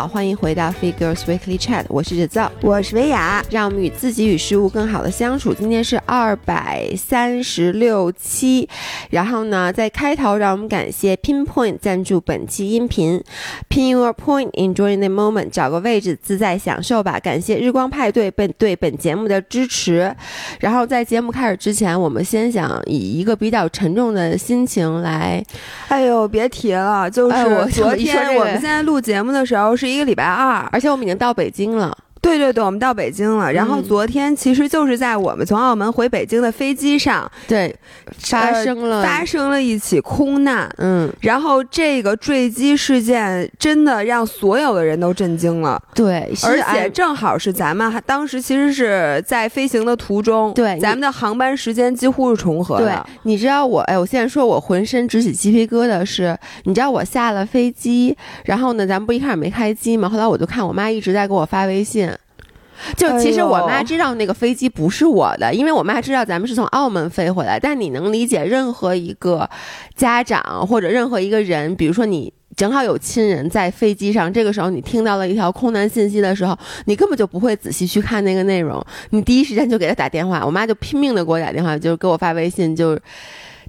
好，欢迎回到 Figures Weekly Chat，我是制造，我是维雅，让我们与自己与事物更好的相处。今天是二百三十六期，然后呢，在开头让我们感谢 Pinpoint 赞助本期音频，Pin your point, enjoy the moment，找个位置自在享受吧。感谢日光派对本对本节目的支持。然后在节目开始之前，我们先想以一个比较沉重的心情来，哎呦，别提了，就是昨天我们现在录节目的时候是一个礼拜二，而且我们已经到北京了。对对对，我们到北京了。然后昨天其实就是在我们从澳门回北京的飞机上，对，发生了发生了一起空难。嗯，然后这个坠机事件真的让所有的人都震惊了。对，而且正好是咱们还当时其实是在飞行的途中，对，咱们的航班时间几乎是重合的。对，你知道我哎，我现在说我浑身直起鸡皮疙瘩，是你知道我下了飞机，然后呢，咱们不一开始没开机嘛，后来我就看我妈一直在给我发微信。就其实我妈知道那个飞机不是我的，因为我妈知道咱们是从澳门飞回来。但你能理解，任何一个家长或者任何一个人，比如说你正好有亲人在飞机上，这个时候你听到了一条空难信息的时候，你根本就不会仔细去看那个内容，你第一时间就给他打电话。我妈就拼命的给我打电话，就是给我发微信。就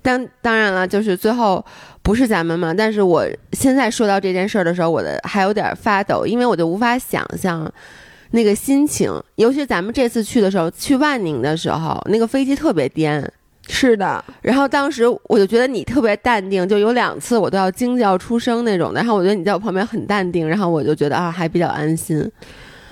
当当然了，就是最后不是咱们嘛。但是我现在说到这件事儿的时候，我的还有点发抖，因为我就无法想象。那个心情，尤其咱们这次去的时候，去万宁的时候，那个飞机特别颠。是的，然后当时我就觉得你特别淡定，就有两次我都要惊叫出声那种的。然后我觉得你在我旁边很淡定，然后我就觉得啊，还比较安心。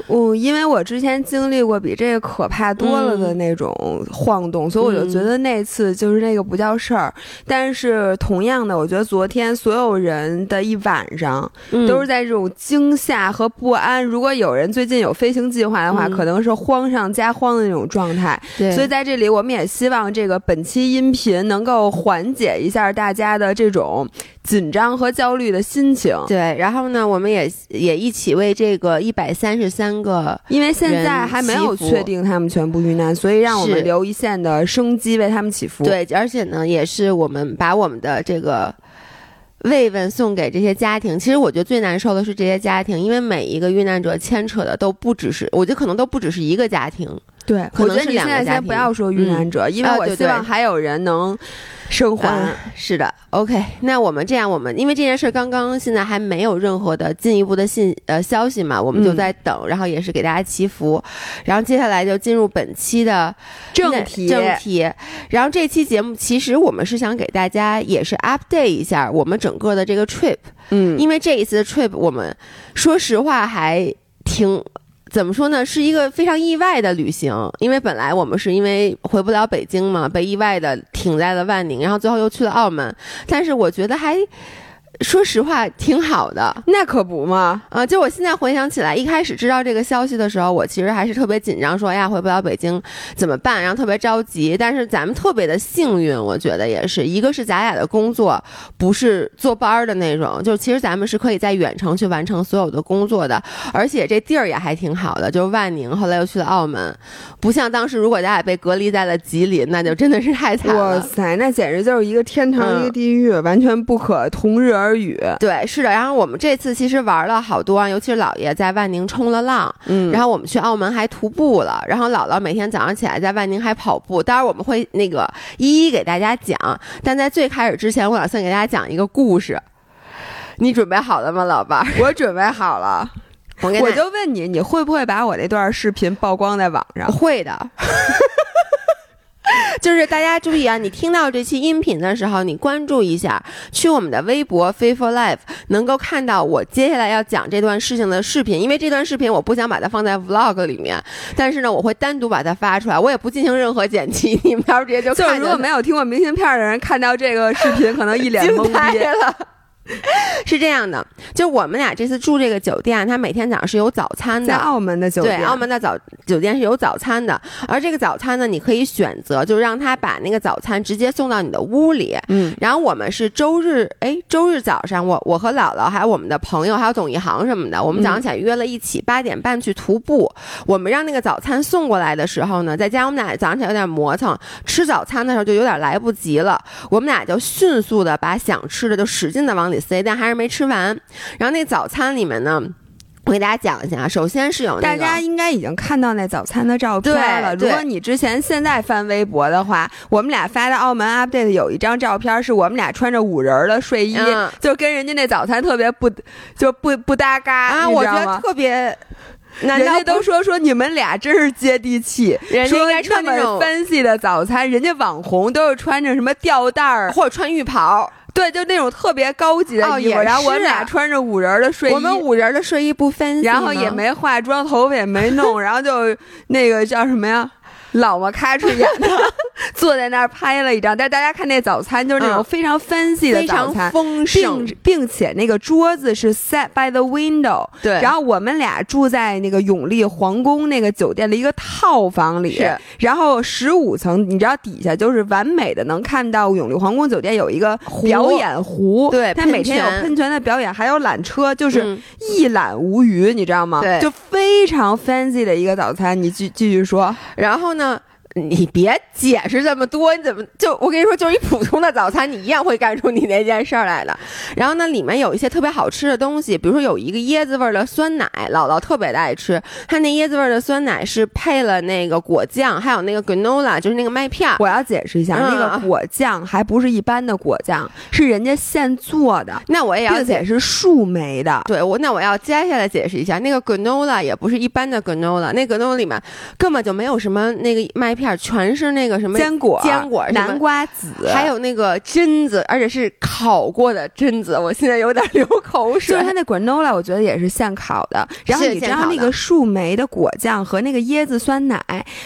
嗯，因为我之前经历过比这个可怕多了的那种晃动，所以我就觉得那次就是那个不叫事儿。但是同样的，我觉得昨天所有人的一晚上都是在这种惊吓和不安。如果有人最近有飞行计划的话，可能是慌上加慌的那种状态。对所以在这里，我们也希望这个本期音频能够缓解一下大家的这种紧张和焦虑的心情。对，然后呢，我们也也一起为这个一百三十三。个，因为现在还没有确定他们全部遇难，所以让我们留一线的生机为他们祈福。对，而且呢，也是我们把我们的这个慰问送给这些家庭。其实我觉得最难受的是这些家庭，因为每一个遇难者牵扯的都不只是，我觉得可能都不只是一个家庭。对，可能是两个家庭。先不要说遇难者，因为我希望还有人能。生还是的，OK。那我们这样，我们因为这件事刚刚现在还没有任何的进一步的信呃消息嘛，我们就在等，然后也是给大家祈福，然后接下来就进入本期的正题正题。然后这期节目其实我们是想给大家也是 update 一下我们整个的这个 trip，嗯，因为这一次的 trip 我们说实话还挺。怎么说呢？是一个非常意外的旅行，因为本来我们是因为回不了北京嘛，被意外的停在了万宁，然后最后又去了澳门，但是我觉得还。说实话，挺好的，那可不嘛。啊，就我现在回想起来，一开始知道这个消息的时候，我其实还是特别紧张，说哎呀回不了北京怎么办？然后特别着急。但是咱们特别的幸运，我觉得也是一个是咱俩的工作不是坐班儿的那种，就其实咱们是可以在远程去完成所有的工作的，而且这地儿也还挺好的，就是万宁，后来又去了澳门，不像当时如果咱俩被隔离在了吉林，那就真的是太惨了。哇塞，那简直就是一个天堂一个地狱，完全不可同日而。而语对是的，然后我们这次其实玩了好多，尤其是姥爷在万宁冲了浪，嗯，然后我们去澳门还徒步了，然后姥姥每天早上起来在万宁还跑步。待会儿我们会那个一一给大家讲，但在最开始之前，我打算给大家讲一个故事。你准备好了吗，老伴儿？我准备好了。我我就问你，你会不会把我那段视频曝光在网上？会的。就是大家注意啊，你听到这期音频的时候，你关注一下，去我们的微博 f a i f u l Life，能够看到我接下来要讲这段事情的视频。因为这段视频我不想把它放在 Vlog 里面，但是呢，我会单独把它发出来，我也不进行任何剪辑。你们要是直接就就如果没有听过明信片的人看到这个视频，可能一脸懵逼 了。是这样的，就我们俩这次住这个酒店，它每天早上是有早餐的。在澳门的酒店，对，澳门的早酒店是有早餐的。而这个早餐呢，你可以选择，就让他把那个早餐直接送到你的屋里。嗯。然后我们是周日，哎，周日早上，我我和姥姥还有我们的朋友，还有董一航什么的，我们早上起来约了一起八点半去徒步。我们让那个早餐送过来的时候呢，在家我们俩早上起来有点磨蹭，吃早餐的时候就有点来不及了。我们俩就迅速的把想吃的就使劲的往里。塞，但还是没吃完。然后那早餐里面呢，我给大家讲一下，首先是有大家应该已经看到那早餐的照片了。如果你之前现在翻微博的话，我们俩发的澳门 update 有一张照片，是我们俩穿着五人的睡衣，就跟人家那早餐特别不就不不搭嘎啊！我觉得特别。人家都说说你们俩真是接地气，人家应该穿那种 fancy 的早餐，人家网红都是穿着什么吊带儿或者穿浴袍，对，就那种特别高级的衣服。然后我们俩穿着五人的睡衣，我们五人的睡衣不 fancy，然后也没化妆，头发也没弄，然后就那个叫什么呀？老么开出演的，坐在那儿拍了一张。但大家看那早餐，就是那种非常 fancy 的早餐，丰盛，并并且那个桌子是 set by the window。对。然后我们俩住在那个永利皇宫那个酒店的一个套房里，然后十五层，你知道底下就是完美的能看到永利皇宫酒店有一个表演湖，对，它每天有喷泉的表演，还有缆车，就是一览无余，你知道吗？对，就非常 fancy 的一个早餐。你继继续说，然后呢？呢，你别解释这么多，你怎么就我跟你说，就是一普通的早餐，你一样会干出你那件事儿来的。然后呢，里面有一些特别好吃的东西，比如说有一个椰子味的酸奶，姥姥特别的爱吃。它那椰子味的酸奶是配了那个果酱，还有那个 granola，就是那个麦片。我要解释一下，那个果酱还不是一般的果酱，是人家现做的。那我也要，并且是树莓的。对，我那我要接下来解释一下，那个 granola 也不是一般的 granola，那 granola 里面根本就没有什么那个麦片。全是那个什么坚果、坚果、南瓜籽，还有那个榛子，而且是烤过的榛子。我现在有点流口水。就是它那 granola，我觉得也是现烤的。然后你知道那个树莓的果酱和那个椰子酸奶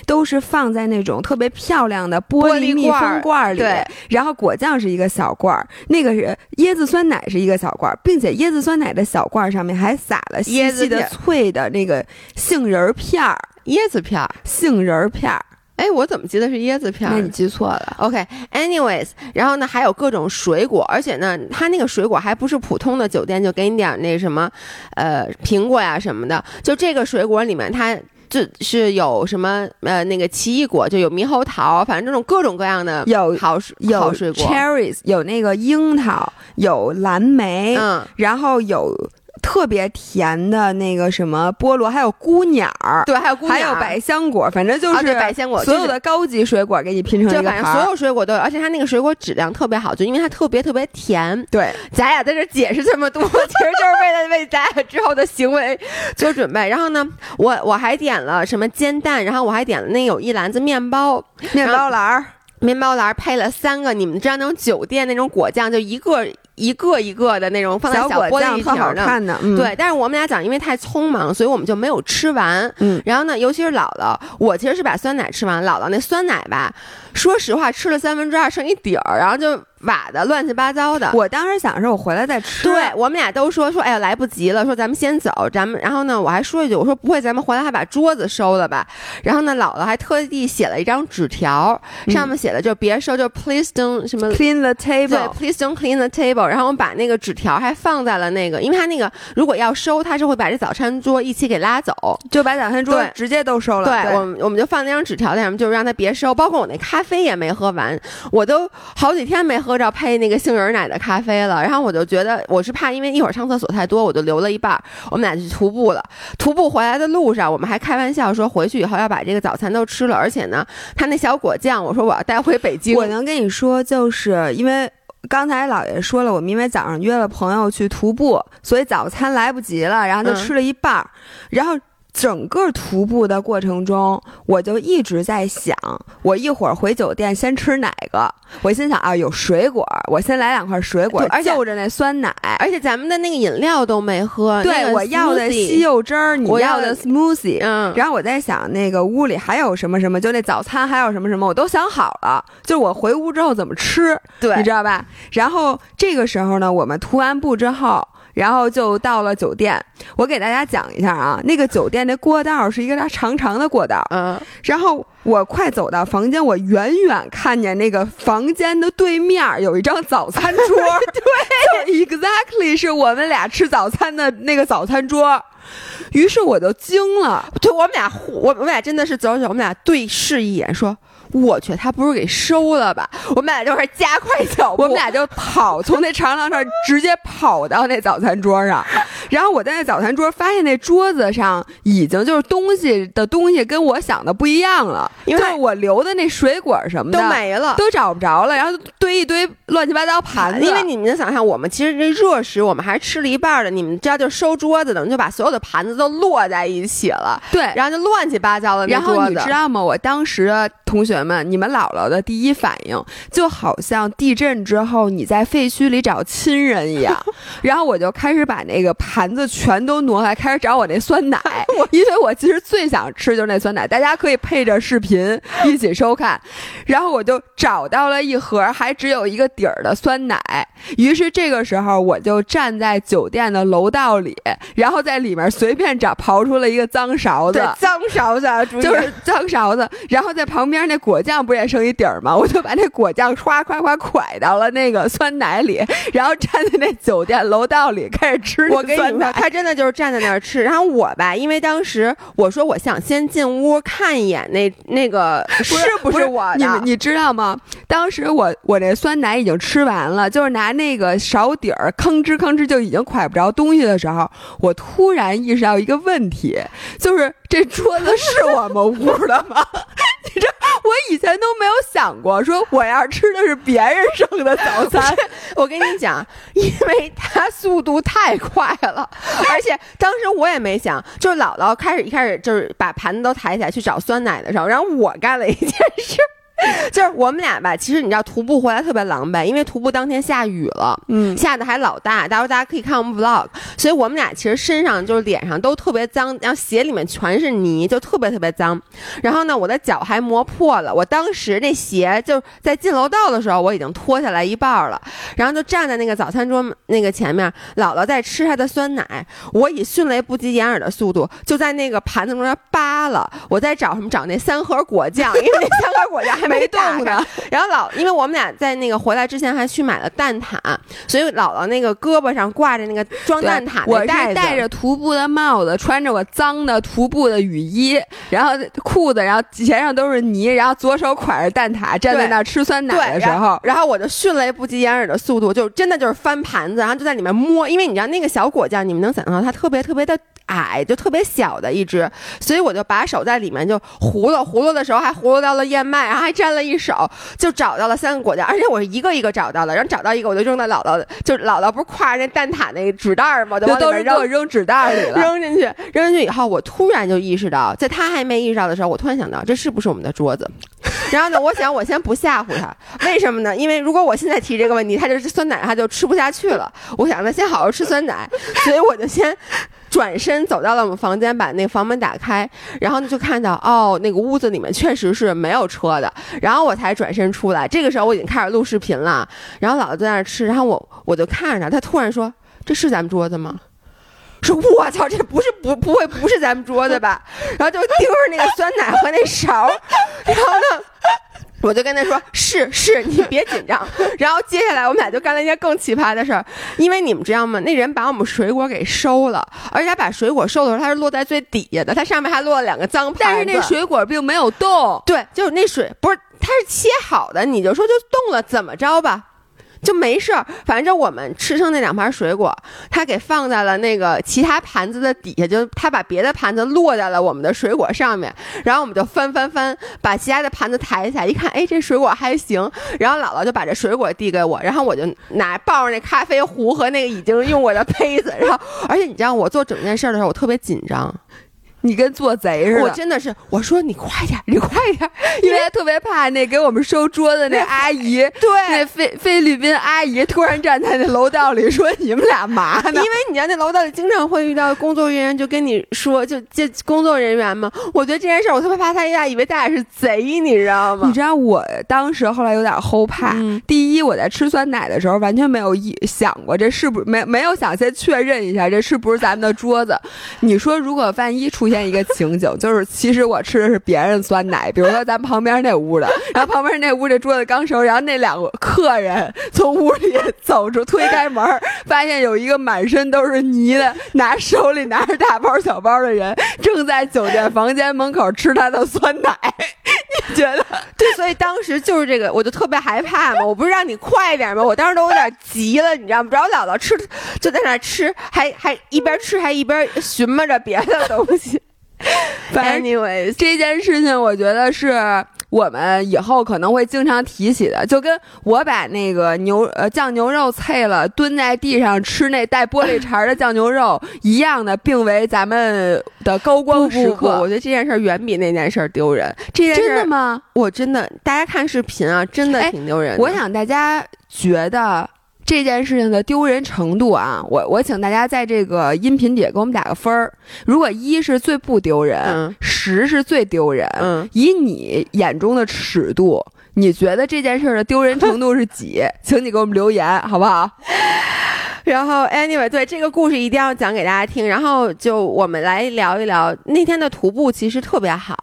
都是放在那种特别漂亮的玻璃密封罐里。对。然后果酱是一个小罐儿，那个是椰子酸奶是一个小罐儿，并且椰子酸奶的小罐上面还撒了细细的脆的那个杏仁片儿、椰子片儿、杏仁片儿。哎，我怎么记得是椰子片？那你记错了。OK，anyways，然后呢，还有各种水果，而且呢，它那个水果还不是普通的酒店就给你点那什么，呃，苹果呀什么的。就这个水果里面，它就是有什么呃那个奇异果，就有猕猴桃，反正这种各种各样的有好有水果，cherries，有那个樱桃，有蓝莓，嗯，然后有。特别甜的那个什么菠萝，还有菇鸟儿，对，还有还有百香果，反正就是百香果，所有的高级水果给你拼成一个盘，所有水果都有，而且它那个水果质量特别好，就因为它特别特别甜。对，咱俩在这解释这么多，其实就是为了为咱俩之后的行为做准备。然后呢，我我还点了什么煎蛋，然后我还点了那有一篮子面包，面包篮儿，面包篮儿配了三个，你们知道那种酒店那种果酱，就一个。一个一个的那种放在小玻璃瓶的，对。但是我们俩讲，因为太匆忙，所以我们就没有吃完。嗯。然后呢，尤其是姥姥，我其实是把酸奶吃完，姥姥那酸奶吧，说实话吃了三分之二，剩一底儿，然后就。瓦的乱七八糟的，我当时想着我回来再吃。对我们俩都说说，哎呀来不及了，说咱们先走，咱们然后呢，我还说一句，我说不会，咱们回来还把桌子收了吧？然后呢，姥姥还特地写了一张纸条，上面写的就别收，就 please don't 什么 clean the table，对，please don't clean the table。然后我们把那个纸条还放在了那个，因为他那个如果要收，他是会把这早餐桌一起给拉走，就把早餐桌直接都收了。对，我们我们就放那张纸条在上面，就是让他别收，包括我那咖啡也没喝完，我都好几天没喝着配那个杏。杏仁奶的咖啡了，然后我就觉得我是怕，因为一会儿上厕所太多，我就留了一半。我们俩去徒步了，徒步回来的路上，我们还开玩笑说回去以后要把这个早餐都吃了，而且呢，他那小果酱，我说我要带回北京。我能跟你说，就是因为刚才姥爷说了，我们因为早上约了朋友去徒步，所以早餐来不及了，然后就吃了一半，然后。整个徒步的过程中，我就一直在想，我一会儿回酒店先吃哪个？我心想啊，有水果，我先来两块水果，就着那酸奶，而且咱们的那个饮料都没喝。对，我要的西柚汁儿，你要的 smoothie。嗯，然后我在想，那个屋里还有什么什么？就那早餐还有什么什么？我都想好了，就是我回屋之后怎么吃，对，你知道吧？然后这个时候呢，我们涂完步之后。然后就到了酒店，我给大家讲一下啊，那个酒店的过道是一个长长的过道，嗯，然后我快走到房间，我远远看见那个房间的对面有一张早餐桌，对，exactly 是我们俩吃早餐的那个早餐桌，于是我就惊了，对我们俩，我我们俩真的是走走，我们俩对视一眼说。我去，他不是给收了吧？我们俩就是加快脚步，我们俩就跑，从那长廊上直接跑到那早餐桌上，然后我在那早餐桌发现那桌子上已经就是东西的东西跟我想的不一样了，因为我留的那水果什么的都没了，都找不着了，然后堆一堆乱七八糟盘子。因为你们能想象，我们其实这热食我们还吃了一半的，你们知道就收桌子的，就把所有的盘子都摞在一起了，对，然后就乱七八糟的。然后你知道吗？我当时同学们，你们姥姥的第一反应就好像地震之后你在废墟里找亲人一样，然后我就开始把那个盘子全都挪开，开始找我那酸奶，因为我其实最想吃就是那酸奶，大家可以配着视频一起收看。然后我就找到了一盒还只有一个底儿的酸奶，于是这个时候我就站在酒店的楼道里，然后在里面随便找刨出了一个脏勺子，脏勺子就是脏勺子，然后在旁边那果酱不也剩一底儿吗？我就把那果酱唰咵咵蒯到了那个酸奶里，然后站在那酒店楼道里开始吃。我跟你说，他真的就是站在那儿吃。然后我吧，因为当时我说我想先进屋看一眼那那个是不是我的。你你知道吗？当时我我这酸奶已经吃完了，就是拿那个勺底儿吭哧吭哧就已经蒯不着东西的时候，我突然意识到一个问题，就是这桌子是我们屋的吗？你这我以前都没有想过，说我要吃的是别人剩的早餐。我跟你讲，因为它速度太快了，而且当时我也没想，就是姥姥开始一开始就是把盘子都抬起来去找酸奶的时候，然后我干了一件事。就是我们俩吧，其实你知道徒步回来特别狼狈，因为徒步当天下雨了，嗯，下的还老大，到时候大家可以看我们 vlog，所以我们俩其实身上就是脸上都特别脏，然后鞋里面全是泥，就特别特别脏。然后呢，我的脚还磨破了，我当时那鞋就在进楼道的时候我已经脱下来一半了，然后就站在那个早餐桌那个前面，姥姥在吃她的酸奶，我以迅雷不及掩耳的速度就在那个盘子中间扒了，我在找什么找那三盒果酱，因为那三盒果酱还没。没动的，然后姥，因为我们俩在那个回来之前还去买了蛋挞，所以姥姥那个胳膊上挂着那个装蛋挞的袋子，戴着徒步的帽子，穿着我脏的徒步的雨衣，然后裤子，然后鞋上都是泥，然后左手挎着蛋挞，站在那儿吃酸奶的时候，然后我就迅雷不及掩耳的速度，就真的就是翻盘子，然后就在里面摸，因为你知道那个小果酱，你们能想象到它特别特别的。矮就特别小的一只，所以我就把手在里面就葫芦葫芦的时候还葫芦到了燕麦，然后还沾了一手，就找到了三个果酱，而且我是一个一个找到的，然后找到一个我就扔到姥姥，就姥姥不是挎着那蛋挞那纸袋吗？就都是扔扔纸袋里了，扔进去，扔进去以后，我突然就意识到，在他还没意识到的时候，我突然想到这是不是我们的桌子？然后呢，我想我先不吓唬他，为什么呢？因为如果我现在提这个问题，他就是酸奶他就吃不下去了。我想他先好好吃酸奶，所以我就先。转身走到了我们房间，把那个房门打开，然后呢就看到哦，那个屋子里面确实是没有车的。然后我才转身出来，这个时候我已经开始录视频了。然后姥姥在那吃，然后我我就看着他，他突然说：“这是咱们桌子吗？”说：“我操，这不是不不会不是咱们桌子吧？”然后就盯着那个酸奶和那勺，然后呢。我就跟他说：“是是，你别紧张。”然后接下来我们俩就干了一件更奇葩的事儿，因为你们知道吗？那人把我们水果给收了，而且把水果收的时候，他是落在最底下的，他上面还落了两个脏盘但是那水果并没有动。对，就是那水不是，它是切好的，你就说就动了，怎么着吧？就没事儿，反正我们吃剩那两盘水果，他给放在了那个其他盘子的底下，就他把别的盘子落在了我们的水果上面，然后我们就翻翻翻，把其他的盘子抬起来，一看，哎，这水果还行，然后姥姥就把这水果递给我，然后我就拿抱着那咖啡壶和那个已经用过的杯子，然后，而且你知道我做整件事的时候，我特别紧张。你跟做贼似的，我真的是，我说你快点，你快点，因为特别怕那给我们收桌子那阿姨，对，那菲菲律宾阿姨突然站在那楼道里说你们俩嘛呢？因为你知道那楼道里经常会遇到工作人员，就跟你说，就这工作人员嘛。我觉得这件事我特别怕他俩以为咱俩是贼，你知道吗？你知道我当时后来有点后怕。第一，我在吃酸奶的时候完全没有意想过这是不是没没有想先确认一下这是不是咱们的桌子。你说如果万一出现。现一个情景，就是其实我吃的是别人酸奶，比如说咱旁边那屋的，然后旁边那屋这桌子刚熟，然后那两个客人从屋里走出，推开门，发现有一个满身都是泥的，拿手里拿着大包小包的人，正在酒店房间门口吃他的酸奶。你 觉得？对，所以当时就是这个，我就特别害怕嘛。我不是让你快一点吗？我当时都有点急了，你知道吗？然后姥姥吃就在那吃，还还一边吃还一边寻摸着别的东西。反正这件事情，我觉得是。我们以后可能会经常提起的，就跟我把那个牛呃酱牛肉碎了，蹲在地上吃那带玻璃碴的酱牛肉一样的，并为咱们的高光时刻。我觉得这件事远比那件事丢人。这件事真的吗？我真的，大家看视频啊，真的挺丢人。我想大家觉得。这件事情的丢人程度啊，我我请大家在这个音频底下给我们打个分儿。如果一是最不丢人，十是最丢人，以你眼中的尺度，你觉得这件事的丢人程度是几？请你给我们留言，好不好？然后，anyway，对这个故事一定要讲给大家听。然后就我们来聊一聊那天的徒步，其实特别好。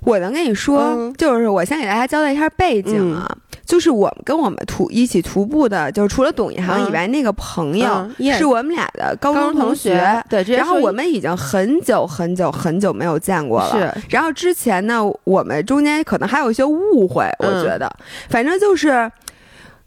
我能跟你说，就是我先给大家交代一下背景啊。就是我们跟我们徒一起徒步的，就是除了董一航以外，那个朋友是我们俩的高中同学。对，然后我们已经很久很久很久没有见过了。是。然后之前呢，我们中间可能还有一些误会，我觉得，反正就是。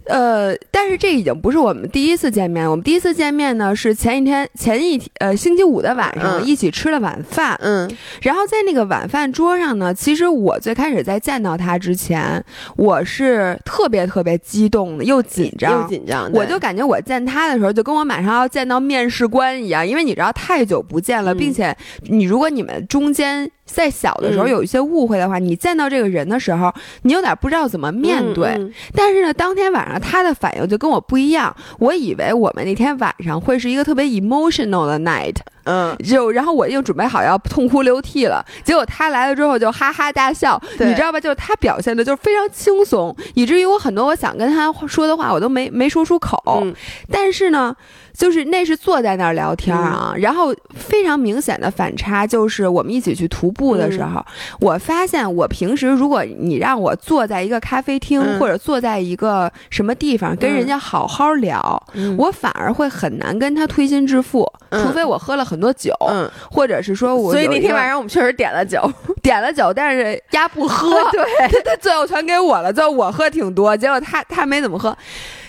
呃，但是这已经不是我们第一次见面。我们第一次见面呢，是前一天前一天呃星期五的晚上一起吃了晚饭。嗯，然后在那个晚饭桌上呢，其实我最开始在见到他之前，我是特别特别激动的，又紧张又紧张。我就感觉我见他的时候，就跟我马上要见到面试官一样，因为你知道太久不见了，并且你如果你们中间。在小的时候有一些误会的话，你见到这个人的时候，你有点不知道怎么面对。但是呢，当天晚上他的反应就跟我不一样。我以为我们那天晚上会是一个特别 emotional 的 night，嗯，就然后我就准备好要痛哭流涕了。结果他来了之后就哈哈大笑，你知道吧？就是他表现的就是非常轻松，以至于我很多我想跟他说的话我都没没说出口。但是呢。就是那是坐在那儿聊天啊，然后非常明显的反差就是我们一起去徒步的时候，我发现我平时如果你让我坐在一个咖啡厅或者坐在一个什么地方跟人家好好聊，我反而会很难跟他推心置腹，除非我喝了很多酒，或者是说我。所以那天晚上我们确实点了酒，点了酒，但是丫不喝，对，他最后全给我了，最后我喝挺多，结果他他没怎么喝。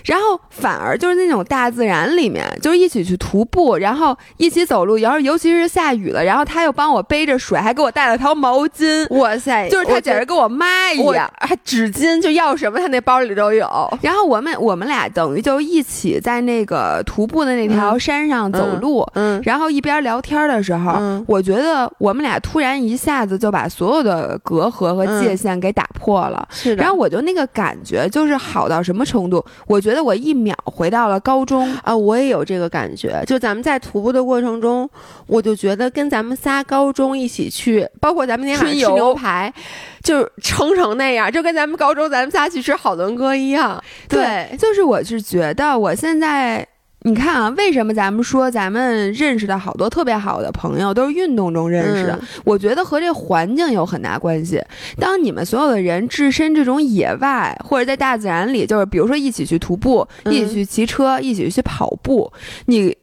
然后反而就是那种大自然里面，就是一起去徒步，然后一起走路，然后尤其是下雨了，然后他又帮我背着水，还给我带了条毛巾。哇塞，就是他简直跟我妈一样，还纸巾，就要什么他那包里都有。然后我们我们俩等于就一起在那个徒步的那条山上走路，嗯，然后一边聊天的时候，我觉得我们俩突然一下子就把所有的隔阂和界限给打破了。是的，然后我就那个感觉就是好到什么程度？我觉得。觉得我一秒回到了高中啊！我也有这个感觉。就咱们在徒步的过程中，我就觉得跟咱们仨高中一起去，包括咱们那天晚上吃牛排，就撑成那样，就跟咱们高中咱们仨去吃好伦哥一样。对，就是我是觉得我现在。你看啊，为什么咱们说咱们认识的好多特别好的朋友都是运动中认识的？我觉得和这环境有很大关系。当你们所有的人置身这种野外，或者在大自然里，就是比如说一起去徒步，一起去骑车，一起去跑步，你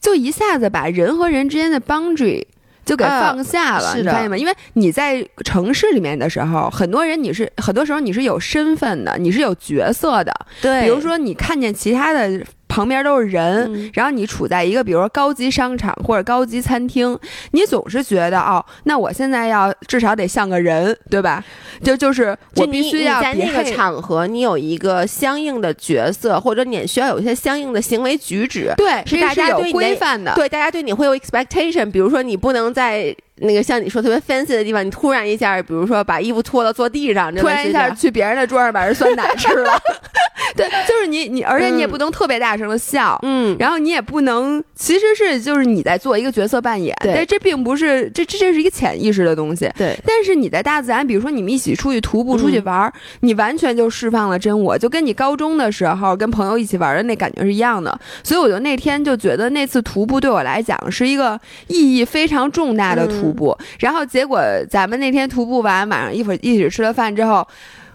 就一下子把人和人之间的 boundary 就给放下了，你发现吗？因为你在城市里面的时候，很多人你是很多时候你是有身份的，你是有角色的。对，比如说你看见其他的。旁边都是人，然后你处在一个比如说高级商场或者高级餐厅，你总是觉得哦，那我现在要至少得像个人，对吧？就就是我必须要在那个场合，你有一个相应的角色，或者你需要有一些相应的行为举止，对，是大家对规范的，对，大家对你会有 expectation，比如说你不能在。那个像你说特别 fancy 的地方，你突然一下，比如说把衣服脱了坐地上，突然一下去别人的桌上把人酸奶吃了，对，就是你你，而且你也不能特别大声的笑，嗯，然后你也不能，其实是就是你在做一个角色扮演，对，这并不是这这这是一个潜意识的东西，对，但是你在大自然，比如说你们一起出去徒步出去玩，你完全就释放了真我，就跟你高中的时候跟朋友一起玩的那感觉是一样的，所以我就那天就觉得那次徒步对我来讲是一个意义非常重大的。徒步，然后结果咱们那天徒步完，晚上一会儿一起吃了饭之后，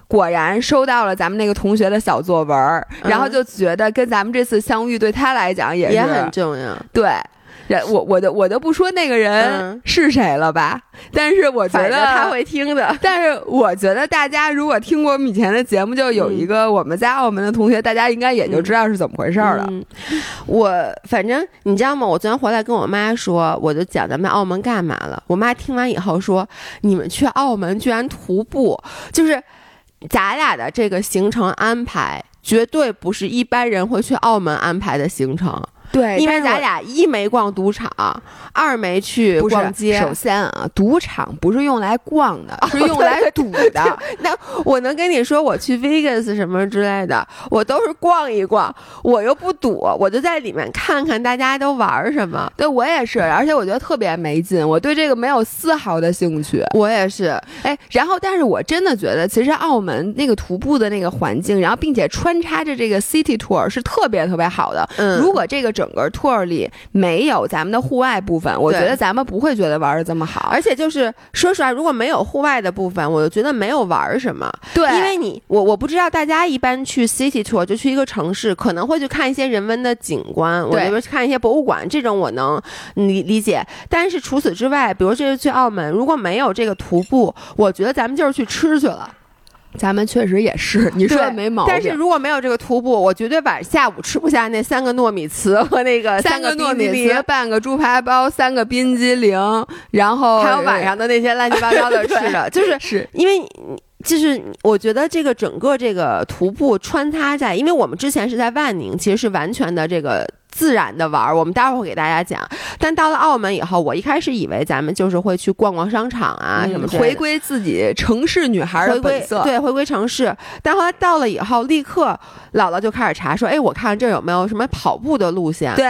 果然收到了咱们那个同学的小作文，然后就觉得跟咱们这次相遇对他来讲也也很重要。对，人我我都我都不说那个人是谁了吧，但是我觉得他会听的。但是我觉得大家如果听过我们以前的节目，就有一个我们在澳门的同学，大家应该也就知道是怎么回事了。我反正你知道吗？我昨天回来跟我妈说，我就讲咱们澳门干嘛了。我妈听完以后说：“你们去澳门居然徒步，就是咱俩的这个行程安排，绝对不是一般人会去澳门安排的行程。”对，因为咱俩一没逛赌场，二没去逛街。首先啊，赌场不是用来逛的，是用来赌的。那我能跟你说，我去 Vegas 什么之类的，我都是逛一逛，我又不赌，我就在里面看看大家都玩什么。对我也是，而且我觉得特别没劲，我对这个没有丝毫的兴趣。我也是，哎，然后但是我真的觉得，其实澳门那个徒步的那个环境，然后并且穿插着这个 City Tour 是特别特别好的。嗯，如果这个。整个 tour 里没有咱们的户外部分，我觉得咱们不会觉得玩的这么好。而且就是说实话，如果没有户外的部分，我就觉得没有玩什么。对，因为你我我不知道大家一般去 city tour 就去一个城市，可能会去看一些人文的景观，我这边看一些博物馆，这种我能理理解。但是除此之外，比如这次去澳门，如果没有这个徒步，我觉得咱们就是去吃去了。咱们确实也是，你说的没毛病。但是如果没有这个徒步，我绝对晚下午吃不下那三个糯米糍和那个三个糯米糍、半个猪排包、三个冰激凌，然后还有晚上的那些乱七八糟的 吃的，就是是因为就是我觉得这个整个这个徒步穿插在，因为我们之前是在万宁，其实是完全的这个。自然的玩儿，我们待会儿会给大家讲。但到了澳门以后，我一开始以为咱们就是会去逛逛商场啊什么，回归自己城市女孩的本色，对，回归城市。但后来到了以后，立刻姥姥就开始查，说：“哎，我看这有没有什么跑步的路线？”对。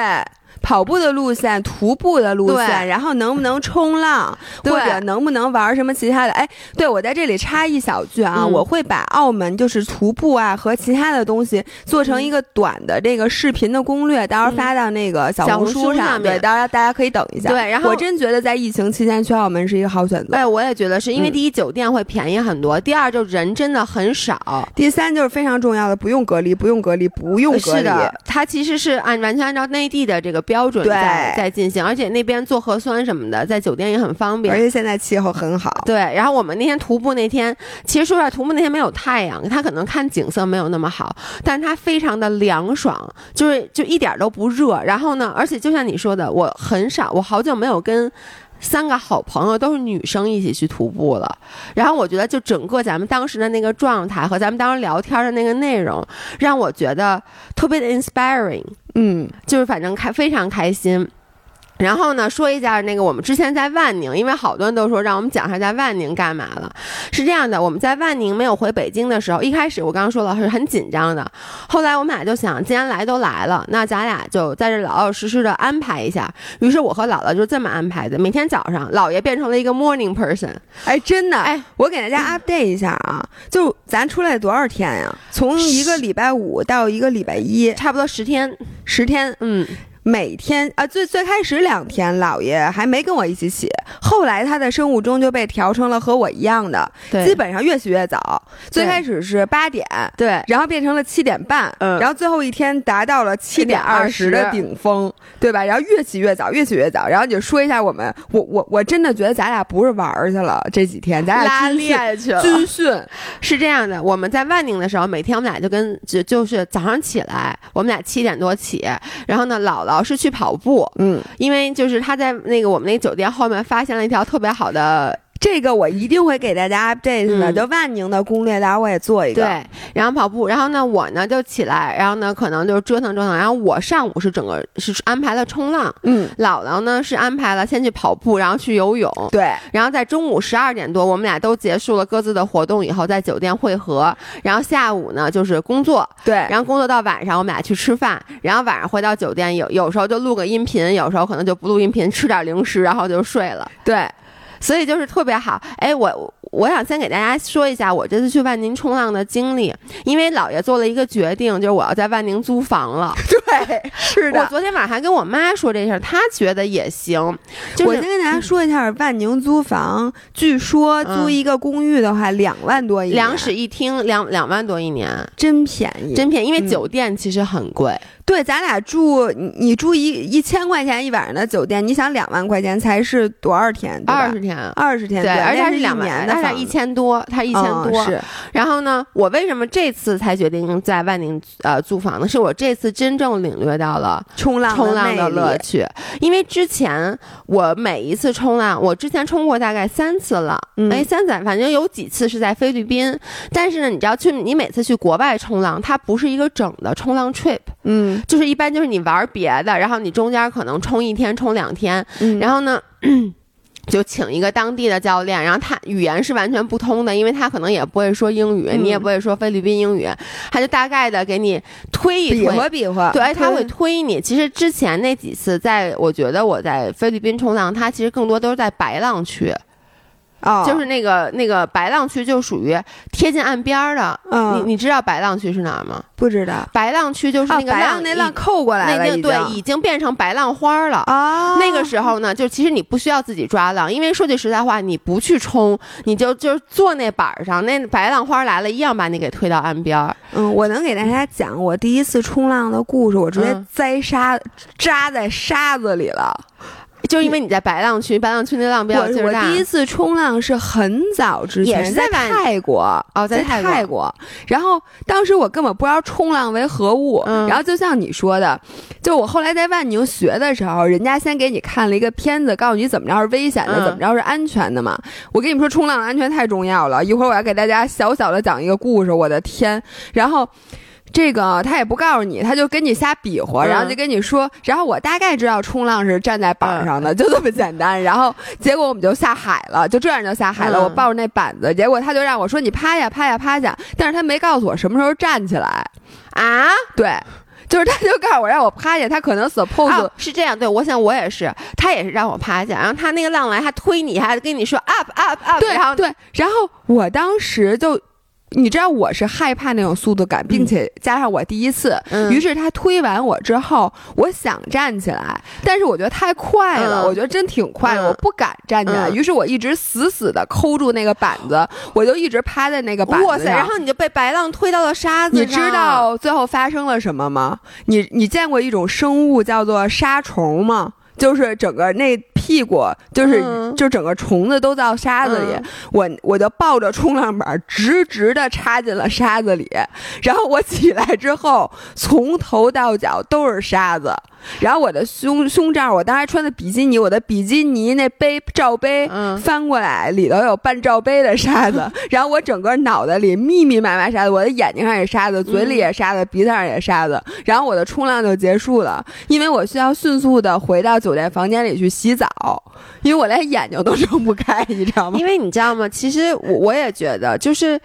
跑步的路线、徒步的路线，然后能不能冲浪，或者能不能玩什么其他的？哎，对我在这里插一小句啊，我会把澳门就是徒步啊和其他的东西做成一个短的这个视频的攻略，到时候发到那个小红书上。对，到时候大家可以等一下。对，然后我真觉得在疫情期间去澳门是一个好选择。哎，我也觉得是因为第一酒店会便宜很多，第二就人真的很少，第三就是非常重要的不用隔离，不用隔离，不用隔离。是的，它其实是按完全按照内地的这个标准在在进行，而且那边做核酸什么的，在酒店也很方便。而且现在气候很好。对，然后我们那天徒步那天，其实说实话，徒步那天没有太阳，它可能看景色没有那么好，但它非常的凉爽，就是就一点都不热。然后呢，而且就像你说的，我很少，我好久没有跟。三个好朋友都是女生一起去徒步了，然后我觉得就整个咱们当时的那个状态和咱们当时聊天的那个内容，让我觉得特别的 inspiring，嗯，就是反正开非常开心。然后呢，说一下那个我们之前在万宁，因为好多人都说让我们讲一下在万宁干嘛了。是这样的，我们在万宁没有回北京的时候，一开始我刚刚说了是很紧张的。后来我们俩就想，既然来都来了，那咱俩就在这老老实实的安排一下。于是我和姥姥就这么安排的：每天早上，姥爷变成了一个 morning person。哎，真的，哎，我给大家 update 一下啊，就咱出来多少天呀？从一个礼拜五到一个礼拜一，差不多十天，十天，嗯。每天啊，最最开始两天，姥爷还没跟我一起洗，后来他的生物钟就被调成了和我一样的，基本上越洗越早。最开始是八点，对，然后变成了七点半，嗯，然后最后一天达到了七点二十的顶峰，对吧？然后越洗越早，越洗越早。然后你说一下我们，我我我真的觉得咱俩不是玩去了，这几天咱俩拉练去了。军训是这样的，我们在万宁的时候，每天我们俩就跟就就是早上起来，我们俩七点多起，然后呢，姥姥。老是去跑步，嗯，因为就是他在那个我们那个酒店后面发现了一条特别好的。这个我一定会给大家 update 的，就万宁的攻略，待会儿我也做一个。对，然后跑步，然后呢，我呢就起来，然后呢可能就折腾折腾，然后我上午是整个是安排了冲浪，嗯，姥姥呢是安排了先去跑步，然后去游泳，对，然后在中午十二点多，我们俩都结束了各自的活动以后，在酒店汇合，然后下午呢就是工作，对，然后工作到晚上，我们俩去吃饭，然后晚上回到酒店，有有时候就录个音频，有时候可能就不录音频，吃点零食，然后就睡了，对。所以就是特别好，哎，我我想先给大家说一下我这次去万宁冲浪的经历，因为姥爷做了一个决定，就是我要在万宁租房了。对，对，是的。我昨天晚上还跟我妈说这事儿，她觉得也行。我先跟大家说一下，万宁租房，据说租一个公寓的话，两万多一两室一厅，两两万多一年，真便宜，真便宜。因为酒店其实很贵。对，咱俩住你你住一一千块钱一晚上的酒店，你想两万块钱才是多少天？二十天，二十天。对，而且是两万，它是一千多，它一千多。是。然后呢，我为什么这次才决定在万宁呃租房呢？是我这次真正领略到了冲浪冲浪的乐趣。因为之前我每一次冲浪，我之前冲过大概三次了，哎，三次，反正有几次是在菲律宾。但是呢，你知道去你每次去国外冲浪，它不是一个整的冲浪 trip，嗯，就是一般就是你。玩别的，然后你中间可能冲一天、冲两天，然后呢，就请一个当地的教练，然后他语言是完全不通的，因为他可能也不会说英语，你也不会说菲律宾英语，他就大概的给你推一推，比划比划，对，他会推你。其实之前那几次，在我觉得我在菲律宾冲浪，他其实更多都是在白浪区。哦，就是那个那个白浪区，就属于贴近岸边儿的。嗯，你你知道白浪区是哪儿吗？不知道。白浪区就是那个浪那浪扣过来了，对，已经变成白浪花了。啊，那个时候呢，就其实你不需要自己抓浪，因为说句实在话，你不去冲，你就就坐那板上，那白浪花来了一样把你给推到岸边儿。嗯，我能给大家讲我第一次冲浪的故事，我直接栽沙扎在沙子里了。就因为你在白浪区，白浪区那浪比较劲大。我第一次冲浪是很早之前，也是在泰国哦，在泰国。然后当时我根本不知道冲浪为何物。然后就像你说的，就我后来在万宁学的时候，人家先给你看了一个片子，告诉你怎么着是危险的，怎么着是安全的嘛。我跟你们说，冲浪安全太重要了。一会儿我要给大家小小的讲一个故事。我的天！然后。这个他也不告诉你，他就跟你瞎比划，然后就跟你说，然后我大概知道冲浪是站在板上的，就这么简单。然后结果我们就下海了，就这样就下海了。我抱着那板子，结果他就让我说你趴下趴下趴下，但是他没告诉我什么时候站起来啊？对，就是他就告诉我让我趴下，他可能 suppose 是这样。对，我想我也是，他也是让我趴下，然后他那个浪来他推你，还跟你说 up up up，对，然后对，然后我当时就。你知道我是害怕那种速度感，并且加上我第一次，于是他推完我之后，我想站起来，但是我觉得太快了，我觉得真挺快的，我不敢站起来，于是我一直死死的抠住那个板子，我就一直趴在那个板子上，然后你就被白浪推到了沙子上。你知道最后发生了什么吗？你你见过一种生物叫做沙虫吗？就是整个那屁股，就是就整个虫子都到沙子里，我我就抱着冲浪板直直的插进了沙子里，然后我起来之后，从头到脚都是沙子。然后我的胸胸罩，我当时穿的比基尼，我的比基尼那杯罩杯翻过来，里头有半罩杯的沙子。然后我整个脑袋里密密麻麻沙子，我的眼睛上也沙子，嘴里也沙子，鼻子上也沙子。然后我的冲浪就结束了，因为我需要迅速的回到酒店房间里去洗澡，因为我连眼睛都睁不开，你知道吗？因为你知道吗？其实我我也觉得，就是。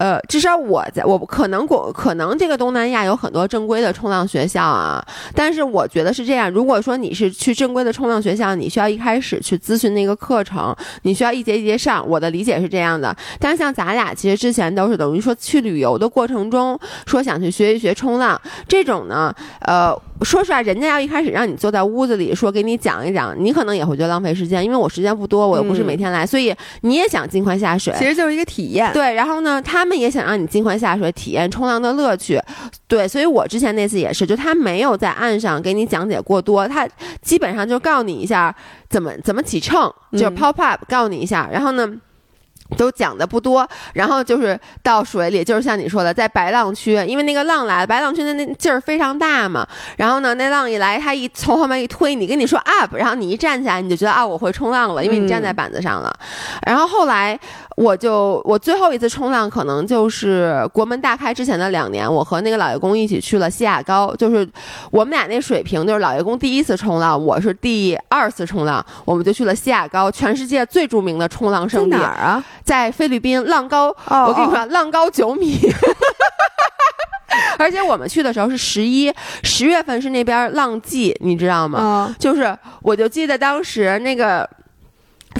呃，至少我在我可能过可能这个东南亚有很多正规的冲浪学校啊，但是我觉得是这样。如果说你是去正规的冲浪学校，你需要一开始去咨询那个课程，你需要一节一节上。我的理解是这样的。但是像咱俩其实之前都是等于说去旅游的过程中，说想去学一学冲浪这种呢，呃。说实话，人家要一开始让你坐在屋子里说给你讲一讲，你可能也会觉得浪费时间，因为我时间不多，我又不是每天来，所以你也想尽快下水，其实就是一个体验。对，然后呢，他们也想让你尽快下水，体验冲浪的乐趣。对，所以我之前那次也是，就他没有在岸上给你讲解过多，他基本上就告诉你一下怎么怎么起秤，就是 pop up，告诉你一下，然后呢。都讲的不多，然后就是到水里，就是像你说的，在白浪区，因为那个浪来了，白浪区的那劲儿非常大嘛。然后呢，那浪一来，他一从后面一推，你跟你说 up，然后你一站起来，你就觉得啊，我会冲浪了，因为你站在板子上了。然后后来。我就我最后一次冲浪可能就是国门大开之前的两年，我和那个老爷公一起去了西雅高，就是我们俩那水平，就是老爷公第一次冲浪，我是第二次冲浪，我们就去了西雅高，全世界最著名的冲浪圣地。哪儿啊？在菲律宾，浪高，我跟你说，浪高九米。而且我们去的时候是十一十月份，是那边浪季，你知道吗？就是我就记得当时那个。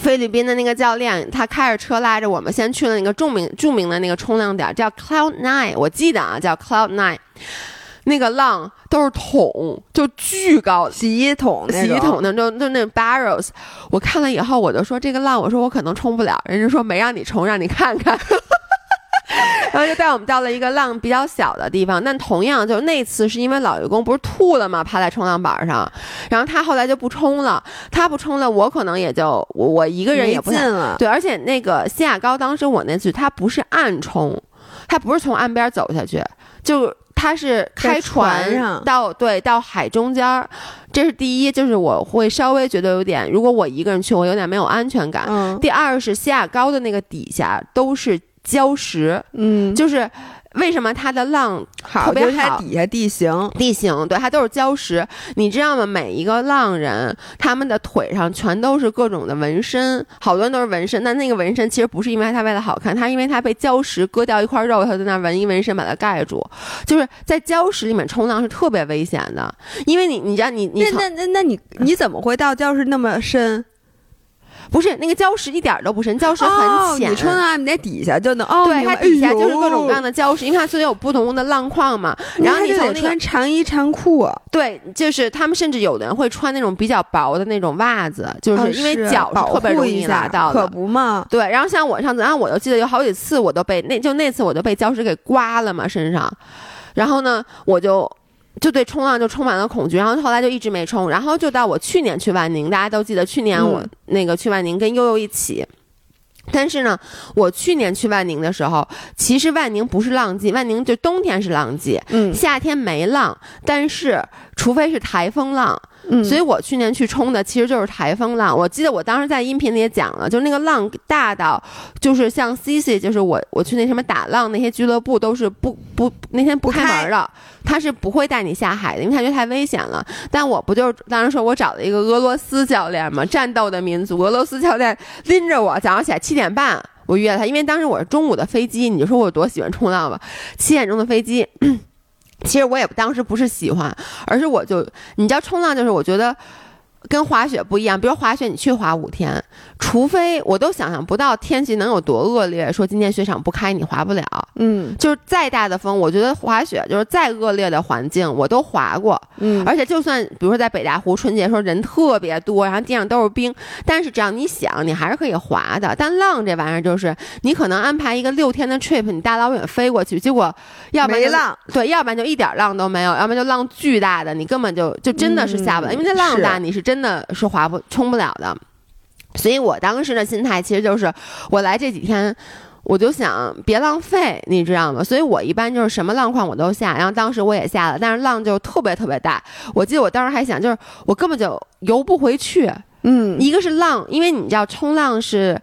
菲律宾的那个教练，他开着车拉着我们，先去了那个著名著名的那个冲浪点，叫 Cloud Nine。我记得啊，叫 Cloud Nine。那个浪都是桶，就巨高，洗衣桶，洗衣桶那种，就那 barrels。我看了以后，我就说这个浪，我说我可能冲不了。人家说没让你冲，让你看看。然后就带我们到了一个浪比较小的地方，但同样就那次是因为老员工不是吐了嘛？趴在冲浪板上，然后他后来就不冲了，他不冲了，我可能也就我我一个人也不进了。对，而且那个西雅高当时我那次他不是暗冲，他不是从岸边走下去，就他是开船到对到海中间，这是第一，就是我会稍微觉得有点，如果我一个人去，我有点没有安全感。嗯。第二是西雅高的那个底下都是。礁石，嗯，就是为什么它的浪特别好？底下地形，地形对，它都是礁石。你知道吗？每一个浪人，他们的腿上全都是各种的纹身，好多人都是纹身。但那个纹身其实不是因为它为了好看，他因为它被礁石割掉一块肉，它在那纹一纹身把它盖住。就是在礁石里面冲浪是特别危险的，因为你，你知道，你你那那那那你你怎么会到礁石那么深？不是那个礁石一点都不深，礁石很浅。你穿到你那底下就能哦，对，它底下就是各种各样的礁石，因为它所有不同的浪况嘛。然后你得穿长衣长裤。对，就是他们甚至有的人会穿那种比较薄的那种袜子，就是因为脚是特别容易拉到的，可不嘛。对，然后像我上次，然后我就记得有好几次我都被那就那次我就被礁石给刮了嘛身上，然后呢我就。就对冲浪就充满了恐惧，然后后来就一直没冲，然后就到我去年去万宁，大家都记得去年我那个去万宁跟悠悠一起，但是呢，我去年去万宁的时候，其实万宁不是浪季，万宁就冬天是浪季，嗯，夏天没浪，但是除非是台风浪。嗯，所以我去年去冲的其实就是台风浪。我记得我当时在音频里也讲了，就是那个浪大到，就是像 C C，就是我我去那什么打浪那些俱乐部都是不不那天不开门的，他是不会带你下海的，因为他觉得太危险了。但我不就当时说我找了一个俄罗斯教练嘛，战斗的民族，俄罗斯教练拎着我，早上起来七点半我约他，因为当时我是中午的飞机，你就说我多喜欢冲浪吧，七点钟的飞机。其实我也当时不是喜欢，而是我就你知道冲浪就是我觉得。跟滑雪不一样，比如滑雪你去滑五天，除非我都想象不到天气能有多恶劣，说今天雪场不开你滑不了。嗯，就是再大的风，我觉得滑雪就是再恶劣的环境我都滑过。嗯，而且就算比如说在北大湖春节时候人特别多，然后地上都是冰，但是只要你想，你还是可以滑的。但浪这玩意儿就是你可能安排一个六天的 trip，你大老远飞过去，结果要不然没浪，对，要不然就一点浪都没有，要不然就浪巨大的，你根本就就真的是下不来，因为那浪大你是。真的是划不冲不了的，所以我当时的心态其实就是，我来这几天，我就想别浪费，你知道吗？所以我一般就是什么浪况我都下，然后当时我也下了，但是浪就特别特别大。我记得我当时还想，就是我根本就游不回去。嗯，一个是浪，因为你知道冲浪是。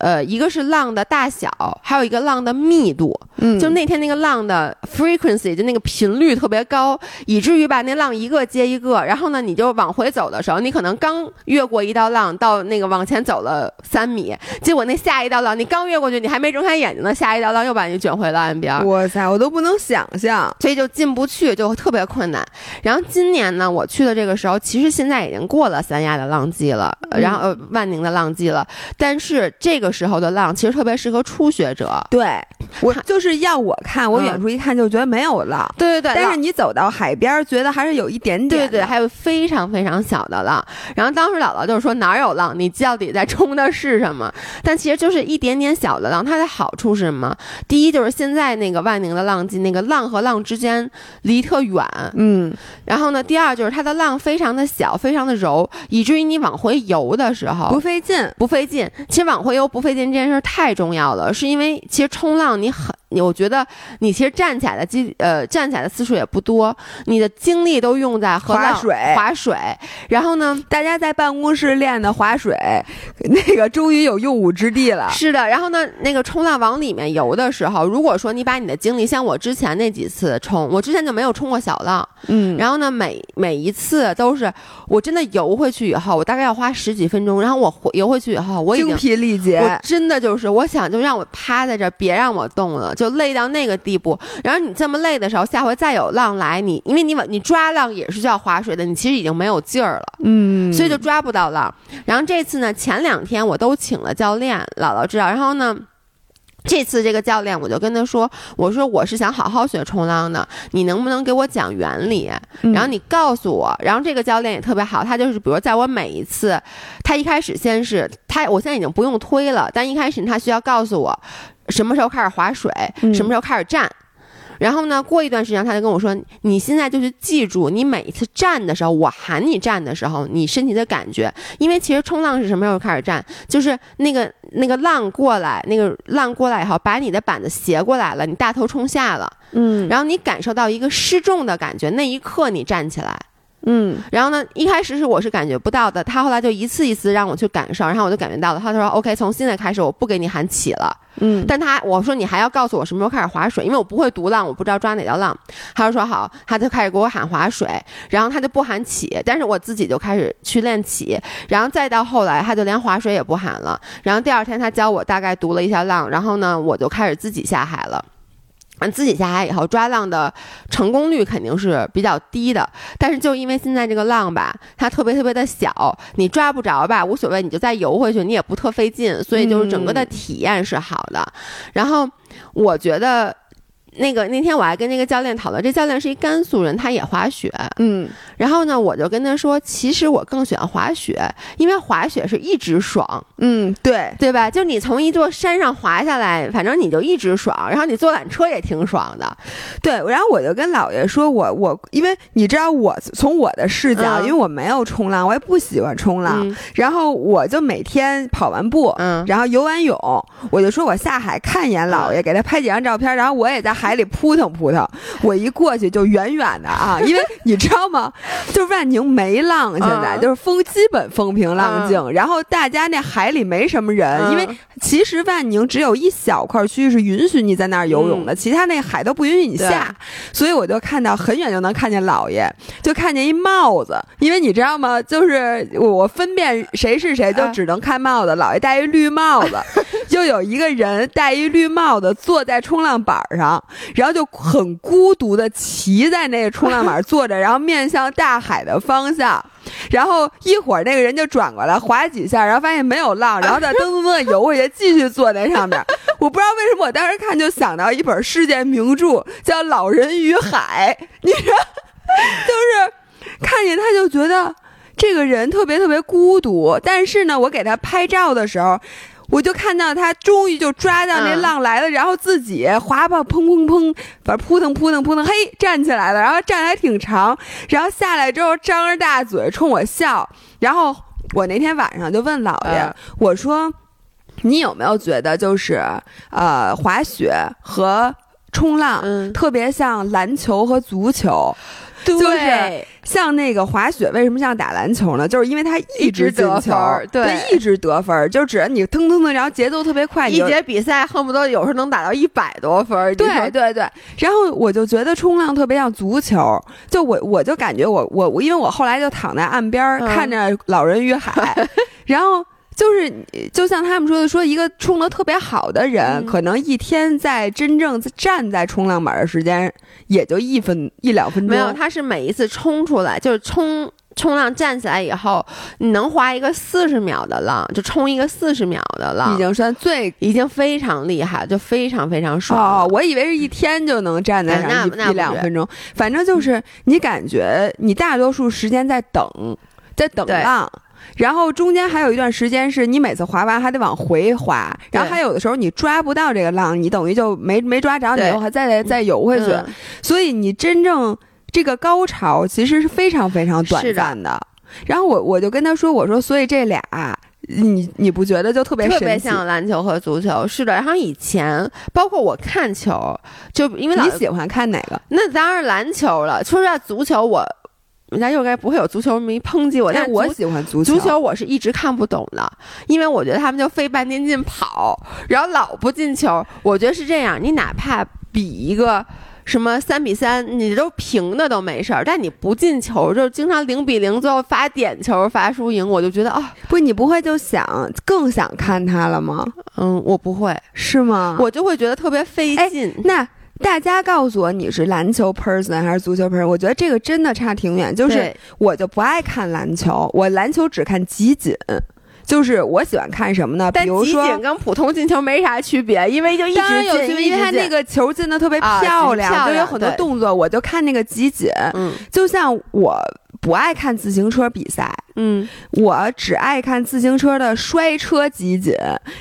呃，一个是浪的大小，还有一个浪的密度。嗯，就那天那个浪的 frequency，就那个频率特别高，以至于把那浪一个接一个。然后呢，你就往回走的时候，你可能刚越过一道浪，到那个往前走了三米，结果那下一道浪你刚越过去，你还没睁开眼睛呢，下一道浪又把你卷回了岸边。哇塞，我都不能想象，所以就进不去，就特别困难。然后今年呢，我去的这个时候，其实现在已经过了三亚的浪季了，然后呃万宁的浪季了，但是这个。时候的浪其实特别适合初学者，对我就是要我看，我远处一看就觉得没有浪，对对对。但是你走到海边，觉得还是有一点点，对对，还有非常非常小的浪。然后当时姥姥就是说哪有浪，你到底在冲的是什么？但其实就是一点点小的浪。它的好处是什么？第一就是现在那个万宁的浪季，那个浪和浪之间离特远，嗯。然后呢，第二就是它的浪非常的小，非常的柔，以至于你往回游的时候不费劲，不费劲。其实往回游不。费劲这件事太重要了，是因为其实冲浪你很。我觉得你其实站起来的机呃站起来的次数也不多，你的精力都用在划水划水。然后呢，大家在办公室练的划水，那个终于有用武之地了。是的，然后呢，那个冲浪往里面游的时候，如果说你把你的精力像我之前那几次冲，我之前就没有冲过小浪，嗯，然后呢，每每一次都是我真的游回去以后，我大概要花十几分钟，然后我游回去以后，我已经精疲力竭，我真的就是我想就让我趴在这，别让我动了。就累到那个地步，然后你这么累的时候，下回再有浪来，你因为你往你抓浪也是需要划水的，你其实已经没有劲儿了，嗯，所以就抓不到浪。然后这次呢，前两天我都请了教练，姥姥知道。然后呢，这次这个教练，我就跟他说：“我说我是想好好学冲浪的，你能不能给我讲原理？然后你告诉我。然后这个教练也特别好，他就是比如在我每一次，他一开始先是他，我现在已经不用推了，但一开始他需要告诉我什么时候开始划水，什么时候开始站。”然后呢？过一段时间，他就跟我说：“你现在就是记住，你每一次站的时候，我喊你站的时候，你身体的感觉。因为其实冲浪是什么时候开始站？就是那个那个浪过来，那个浪过来以后，把你的板子斜过来了，你大头冲下了，嗯，然后你感受到一个失重的感觉，那一刻你站起来。”嗯，然后呢？一开始是我是感觉不到的，他后来就一次一次让我去感受，然后我就感觉到了。他说：“OK，从现在开始我不给你喊起了。”嗯，但他我说你还要告诉我什么时候开始划水，因为我不会读浪，我不知道抓哪条浪。他就说好，他就开始给我喊划水，然后他就不喊起，但是我自己就开始去练起，然后再到后来他就连划水也不喊了。然后第二天他教我大概读了一下浪，然后呢我就开始自己下海了。嗯，自己下海以后抓浪的成功率肯定是比较低的，但是就因为现在这个浪吧，它特别特别的小，你抓不着吧，无所谓，你就再游回去，你也不特费劲，所以就是整个的体验是好的。然后我觉得。那个那天我还跟那个教练讨论，这教练是一甘肃人，他也滑雪，嗯，然后呢，我就跟他说，其实我更喜欢滑雪，因为滑雪是一直爽，嗯，对，对吧？就你从一座山上滑下来，反正你就一直爽，然后你坐缆车也挺爽的，对。然后我就跟姥爷说，我我，因为你知道，我从我的视角，因为我没有冲浪，我也不喜欢冲浪，然后我就每天跑完步，嗯，然后游完泳，我就说我下海看一眼姥爷，给他拍几张照片，然后我也在。海里扑腾扑腾，我一过去就远远的啊，因为你知道吗？就万宁没浪，现在就是风基本风平浪静，然后大家那海里没什么人，因为其实万宁只有一小块区域是允许你在那儿游泳的，其他那海都不允许你下，所以我就看到很远就能看见老爷，就看见一帽子，因为你知道吗？就是我分辨谁是谁，就只能看帽子，老爷戴一绿帽子，就有一个人戴一绿帽子坐在冲浪板上。然后就很孤独的骑在那个冲浪板坐着，然后面向大海的方向，然后一会儿那个人就转过来划几下，然后发现没有浪，然后再噔噔噔游回去，继续坐在上面。我不知道为什么我当时看就想到一本世界名著，叫《老人与海》，你说，就是看见他就觉得这个人特别特别孤独，但是呢，我给他拍照的时候。我就看到他终于就抓到那浪来了，然后自己滑吧，砰砰砰，反正扑腾扑腾扑腾，嘿，站起来了，然后站还挺长，然后下来之后张着大嘴冲我笑，然后我那天晚上就问姥爷，我说，你有没有觉得就是呃滑雪和冲浪特别像篮球和足球？对，像那个滑雪，为什么像打篮球呢？就是因为它一直得分，对，一直得分，就只要你腾腾腾，然后节奏特别快，一节比赛恨不得有时候能打到一百多分。对对对，然后我就觉得冲浪特别像足球，就我我就感觉我我我，因为我后来就躺在岸边看着《老人与海 》，然后。就是，就像他们说的，说一个冲的特别好的人，可能一天在真正站在冲浪板的时间也就一分一两分钟。没有，他是每一次冲出来，就是冲冲浪站起来以后，你能划一个四十秒的浪，就冲一个四十秒的浪，已经算最已经非常厉害，就非常非常爽。哦，我以为是一天就能站在上一两分钟，反正就是你感觉你大多数时间在等，在等浪。然后中间还有一段时间是你每次滑完还得往回滑，然后还有的时候你抓不到这个浪，你等于就没没抓着，你又还再再游回去。所以你真正这个高潮其实是非常非常短暂的。然后我我就跟他说，我说所以这俩你你不觉得就特别特别像篮球和足球？是的。然后以前包括我看球，就因为你喜欢看哪个？那当然篮球了。说实话，足球我。人家又该不会有足球迷抨击我，但我喜欢足球。足球我是一直看不懂的，因为我觉得他们就费半天劲跑，然后老不进球。我觉得是这样，你哪怕比一个什么三比三，你都平的都没事儿，但你不进球，就经常零比零，最后罚点球罚输赢，我就觉得啊，不，你不会就想更想看他了吗？嗯，我不会，是吗？我就会觉得特别费劲。那。大家告诉我你是篮球 person 还是足球 person？我觉得这个真的差挺远。就是我就不爱看篮球，我篮球只看集锦。就是我喜欢看什么呢？比如说。锦跟普通进球没啥区别，因为就一直有因为他那个球进的特别啊漂亮，就有很多动作，我就看那个集锦。嗯就像我不爱看自行车比赛，嗯我只爱看自行车的摔车集锦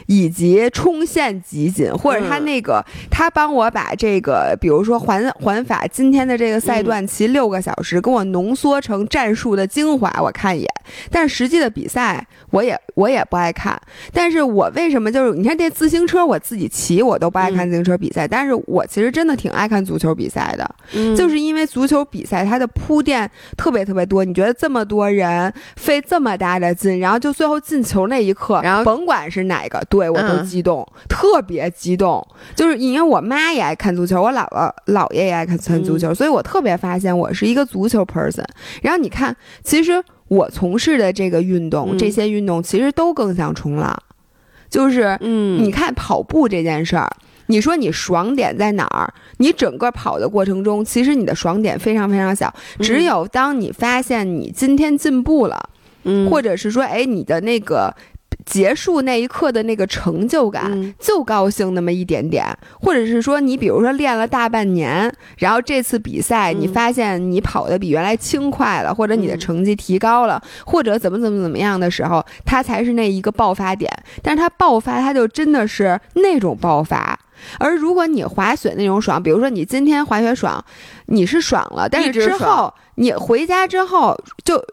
以及冲线集锦，或者他嗯那个、他帮我把这个，比如说环环法今天的这个赛嗯段骑六个小时，给我浓缩成战术的精华，我看一眼。但实际的比赛我也我也不爱看。但是我为什么就是你看这自行车我自己骑我都不爱看嗯自行车比赛，但是我其实真的挺爱看足球比赛的。嗯，就是因为足球比赛它的铺垫特别特别多，你觉得这么多人费这么大的劲，然后就最后进球那一刻，然后甭管是哪个队，我都嗯。激动，特别激动。就是因为我妈也爱看足球，我姥姥姥爷也爱看看足球，所以我特别发现我是一个足球 person。然后你看，其实我从事的这个运动，嗯。这些运动其实都更像冲浪，就是嗯，你看跑步这件事儿，你说你爽点在哪儿？你整个跑的过程中，其实你的爽点非常非常小，只有当你发现你今天进步了，嗯或者是说，哎，你的那个结束那一刻的那个成就感。嗯就高兴那么一点点，或者是说你比如说练了大半年，然后这次比赛你嗯发现你跑的比原来轻快了，或者你的嗯成绩提高了，或者怎么怎么怎么样的时候，它才是那一个爆发点。但是它爆发，它就真的是那种爆发。而如果你滑雪那种爽，比如说你今天滑雪爽，你是爽了，但是之后你回家之后就。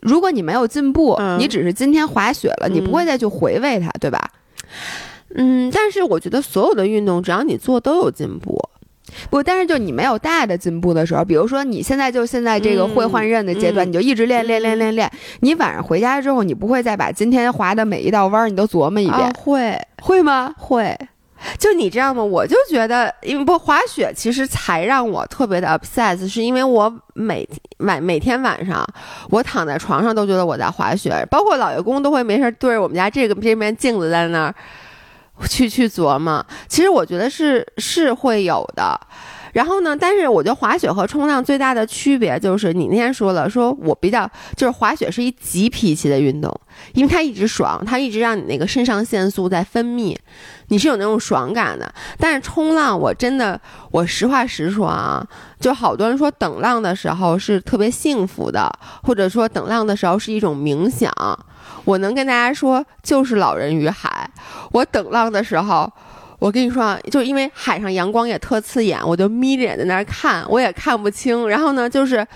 如果你没有进步，嗯你只是今天滑雪了，你不会再去回味它，对吧？嗯，但是我觉得所有的运动，只要你做都有进步。不，但是就你没有大的进步的时候，比如说你现在就现在这个会换刃的阶段，嗯你就一直练练练练练，你晚上回家之后，你不会再把今天滑的每一道弯儿你都琢磨一遍，啊、会会吗？会。就你知道吗？我就觉得，因为不滑雪，其实才让我特别的 obsess，是因为我每晚每天晚上，我躺在床上都觉得我在滑雪，包括老爷公都会没事对着我们家这个这面镜子在那儿去去琢磨。其实我觉得是是会有的。然后呢，但是我觉得滑雪和冲浪最大的区别就是，你那天说了，说我比较就是滑雪是一急脾气的运动，因为它一直爽，它一直让你那个肾上腺素在分泌，你是有那种爽感的。但是冲浪，我真的，我实话实说啊，就好多人说等浪的时候是特别幸福的，或者说等浪的时候是一种冥想。我能跟大家说，就是老人与海。我等浪的时候。我跟你说啊，就因为海上阳光也特刺眼，我就眯着眼在那儿看，我也看不清。然后呢，就是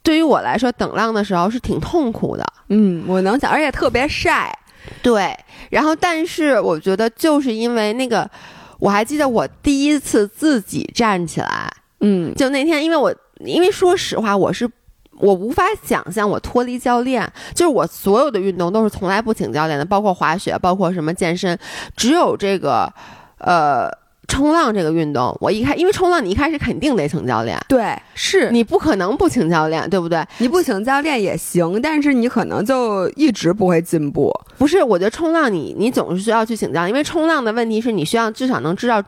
对于我来说，等浪的时候是挺痛苦的。嗯，我能想，而且特别晒。对，然后但是我觉得就是因为那个，我还记得我第一次自己站起来，嗯，就那天，因为我因为说实话，我是。我无法想象我脱离教练，就是我所有的运动都是从来不请教练的，包括滑雪，包括什么健身，只有这个，呃，冲浪这个运动，我一开，因为冲浪你一开始肯定得请教练，对，是你不可能不请教练，对不对？你不请教练也行，但是你可能就一直不会进步。不是，我觉得冲浪你你总是需要去请教，因为冲浪的问题是你需要至少能知道，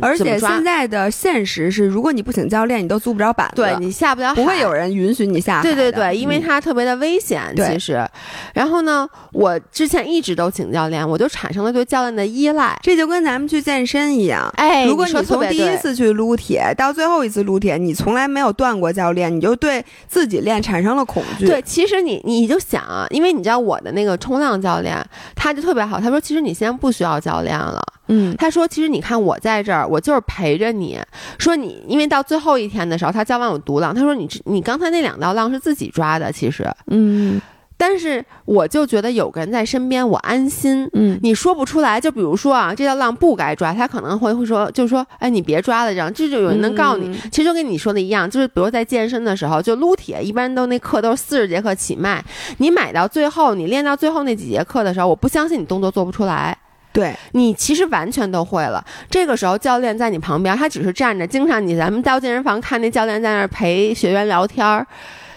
而且现在的现实是，如果你不请教练，你都租不着板子，对你下不了海，不会有人允许你下海。对对对，因为嗯它特别的危险，对其实。然后呢，我之前一直都请教练，我就产生了对教练的依赖。这就跟咱们去健身一样。哎，如果你从第一次去撸铁到最后一次撸铁，你从来没有断过教练，你就对自己练产生了恐惧。对，其实你你就想啊，因为你知道我的那个冲浪教练，他就特别好，他说其实你现在不需要教练了。嗯，他说其实你看我在这儿，我就是陪着你。说你因为到最后一天的时候，他教完我独浪，他说你你刚才那两道浪是自己抓的，其实，嗯但是我就觉得有个人在身边，我安心。嗯你说不出来，就比如说啊，这道浪不该抓，他可能会会说，就说，哎，你别抓了，这样，这就有人能告诉你。嗯其实就跟你说的一样，就是比如在健身的时候，就撸铁，一般都那课都是四十节课起卖，你买到最后，你练到最后那几节课的时候，我不相信你动作做不出来。对，你其实完全都会了。这个时候，教练在你旁边，他只是站着。经常你咱们到健身房看那教练在那儿陪学员聊天儿，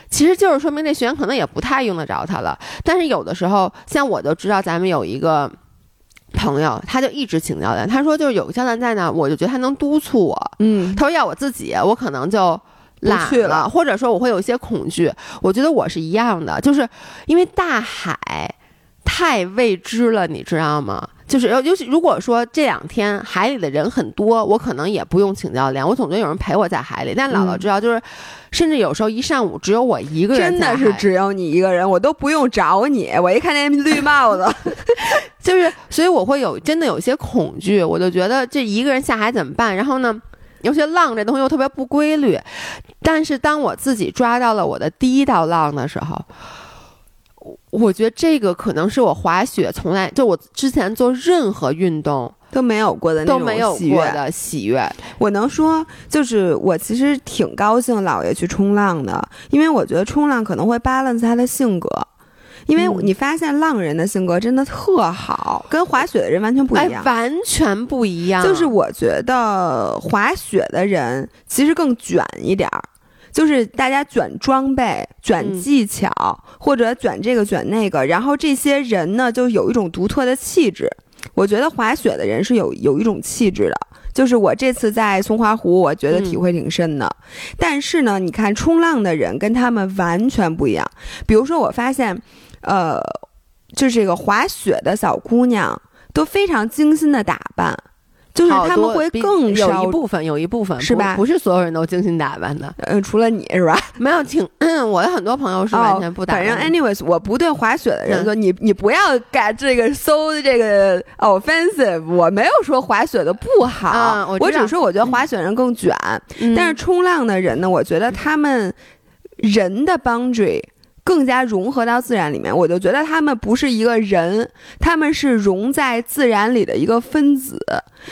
其实就是说明这学员可能也不太用得着他了。但是有的时候，像我就知道咱们有一个朋友，他就一直请教练，他说就是有个教练在那儿，我就觉得他能督促我。嗯他说要我自己，我可能就。懒去了或者说我会有一些恐惧。我觉得我是一样的，就是因为大海太未知了，你知道吗？就是尤尤其如果说这两天海里的人很多，我可能也不用请教练，我总觉得有人陪我在海里。但姥姥知道，就是甚至有时候一上午只有我一个人，真的是只有你一个人，我都不用找你。我一看见绿帽子 就是所以我会有真的有些恐惧，我就觉得这一个人下海怎么办？然后呢，尤其浪这东西又特别不规律。但是当我自己抓到了我的第一道浪的时候。我觉得这个可能是我滑雪从来就我之前做任何运动都没有过的都没有过的喜悦。我能说，就是我其实挺高兴姥爷去冲浪的，因为我觉得冲浪可能会 balance 他的性格。因为你发现浪人的性格真的特好，跟滑雪的人完全不一样，完全不一样。就是我觉得滑雪的人其实更卷一点儿。就是大家卷装备、卷技巧，或者卷这个卷那个，然后这些人呢，就有一种独特的气质。我觉得滑雪的人是有有一种气质的，就是我这次在松花湖，我觉得体会挺深的。但是呢，你看冲浪的人跟他们完全不一样。比如说，我发现，呃，就这个滑雪的小姑娘都非常精心的打扮。就是他们会更有一部分，有一部分是吧？不是所有人都精心打扮的，嗯，除了你是吧？没有，挺，我的很多朋友是完全不打扮。反正，anyways，我不对滑雪的人说，你你不要改这个 so 这个 offensive，我没有说滑雪的不好，我只是说我觉得滑雪人更卷，但是冲浪的人呢，我觉得他们人的 boundary。更加融合到自然里面，我就觉得他们不是一个人，他们是融在自然里的一个分子。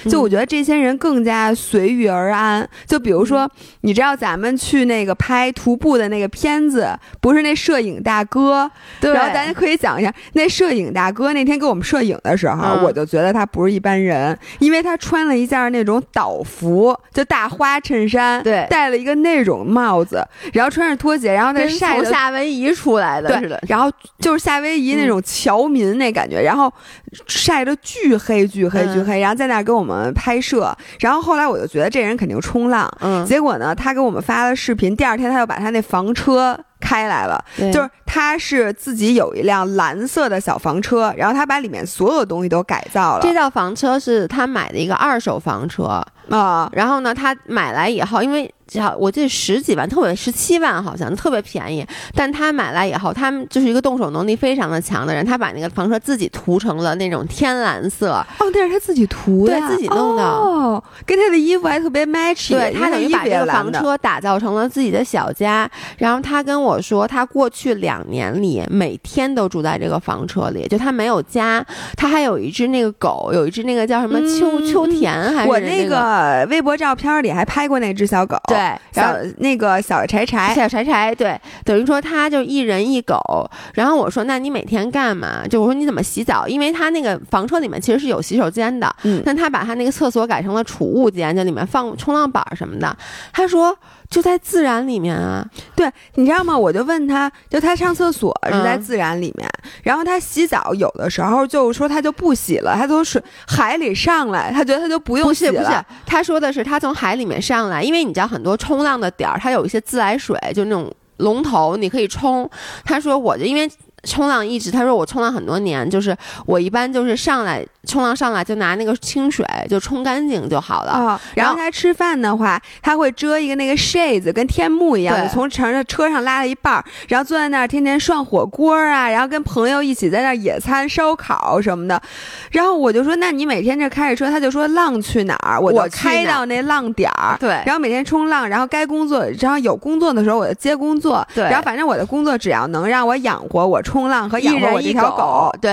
就我觉得这些人更加随遇而安。就比如说，你知道咱们去那个拍徒步的那个片子，不是那摄影大哥？对。然后咱可以讲一下，那摄影大哥那天给我们摄影的时候，我就觉得他不是一般人，因为他穿了一件那种岛服，就大花衬衫，对，戴了一个那种帽子，然后穿着拖鞋，然后在晒夏威夷。出来的似的，然后就是夏威夷那种侨民那感觉，然后晒得巨黑巨黑巨黑，然后在那给我们拍摄，然后后来我就觉得这人肯定冲浪，嗯，结果呢，他给我们发了视频，第二天他又把他那房车开来了，就是他是自己有一辆蓝色的小房车，然后他把里面所有东西都改造了，这套房车是他买的一个二手房车。啊，然后呢，他买来以后，因为。我记得十几万，特别十七万好像特别便宜。但他买来以后，他们就是一个动手能力非常的强的人。他把那个房车自己涂成了那种天蓝色。哦，那是他自己涂的，对自己弄的。哦，跟他的衣服还特别 match。对他等于把这个房车打造成了自己的小家。然后他跟我说，他过去两年里每天都住在这个房车里，就他没有家。他还有一只那个狗，有一只那个叫什么秋秋田还是我那个微博照片里还拍过那只小狗。对。小那个小柴柴，小柴柴，对，等于说他就一人一狗。然后我说，那你每天干嘛？就我说你怎么洗澡？因为他那个房车里面其实是有洗手间的，嗯，但他把他那个厕所改成了储物间，就里面放冲浪板什么的。他说。就在自然里面啊，对，你知道吗？我就问他，就他上厕所是在自然里面，然后他洗澡有的时候就说他就不洗了，他从水海里上来，他觉得他就不用洗了。不是不是，他说的是他从海里面上来，因为你知道很多冲浪的点儿，它有一些自来水，就那种龙头，你可以冲。他说我就因为。冲浪一直，他说我冲浪很多年，就是我一般就是上来冲浪上来就拿那个清水就冲干净就好了啊。然后他吃饭的话，他会遮一个那个 shades，跟天幕一样的，从乘着车上拉了一半儿，然后坐在那儿天天涮火锅啊，然后跟朋友一起在那儿野餐烧烤什么的。然后我就说，那你每天这开着车，他就说浪去哪儿，我就开到那浪点儿。对，然后每天冲浪，然后该工作，然后有工作的时候我就接工作。对，然后反正我的工作只要能让我养活我。冲浪和养活我一条狗，对。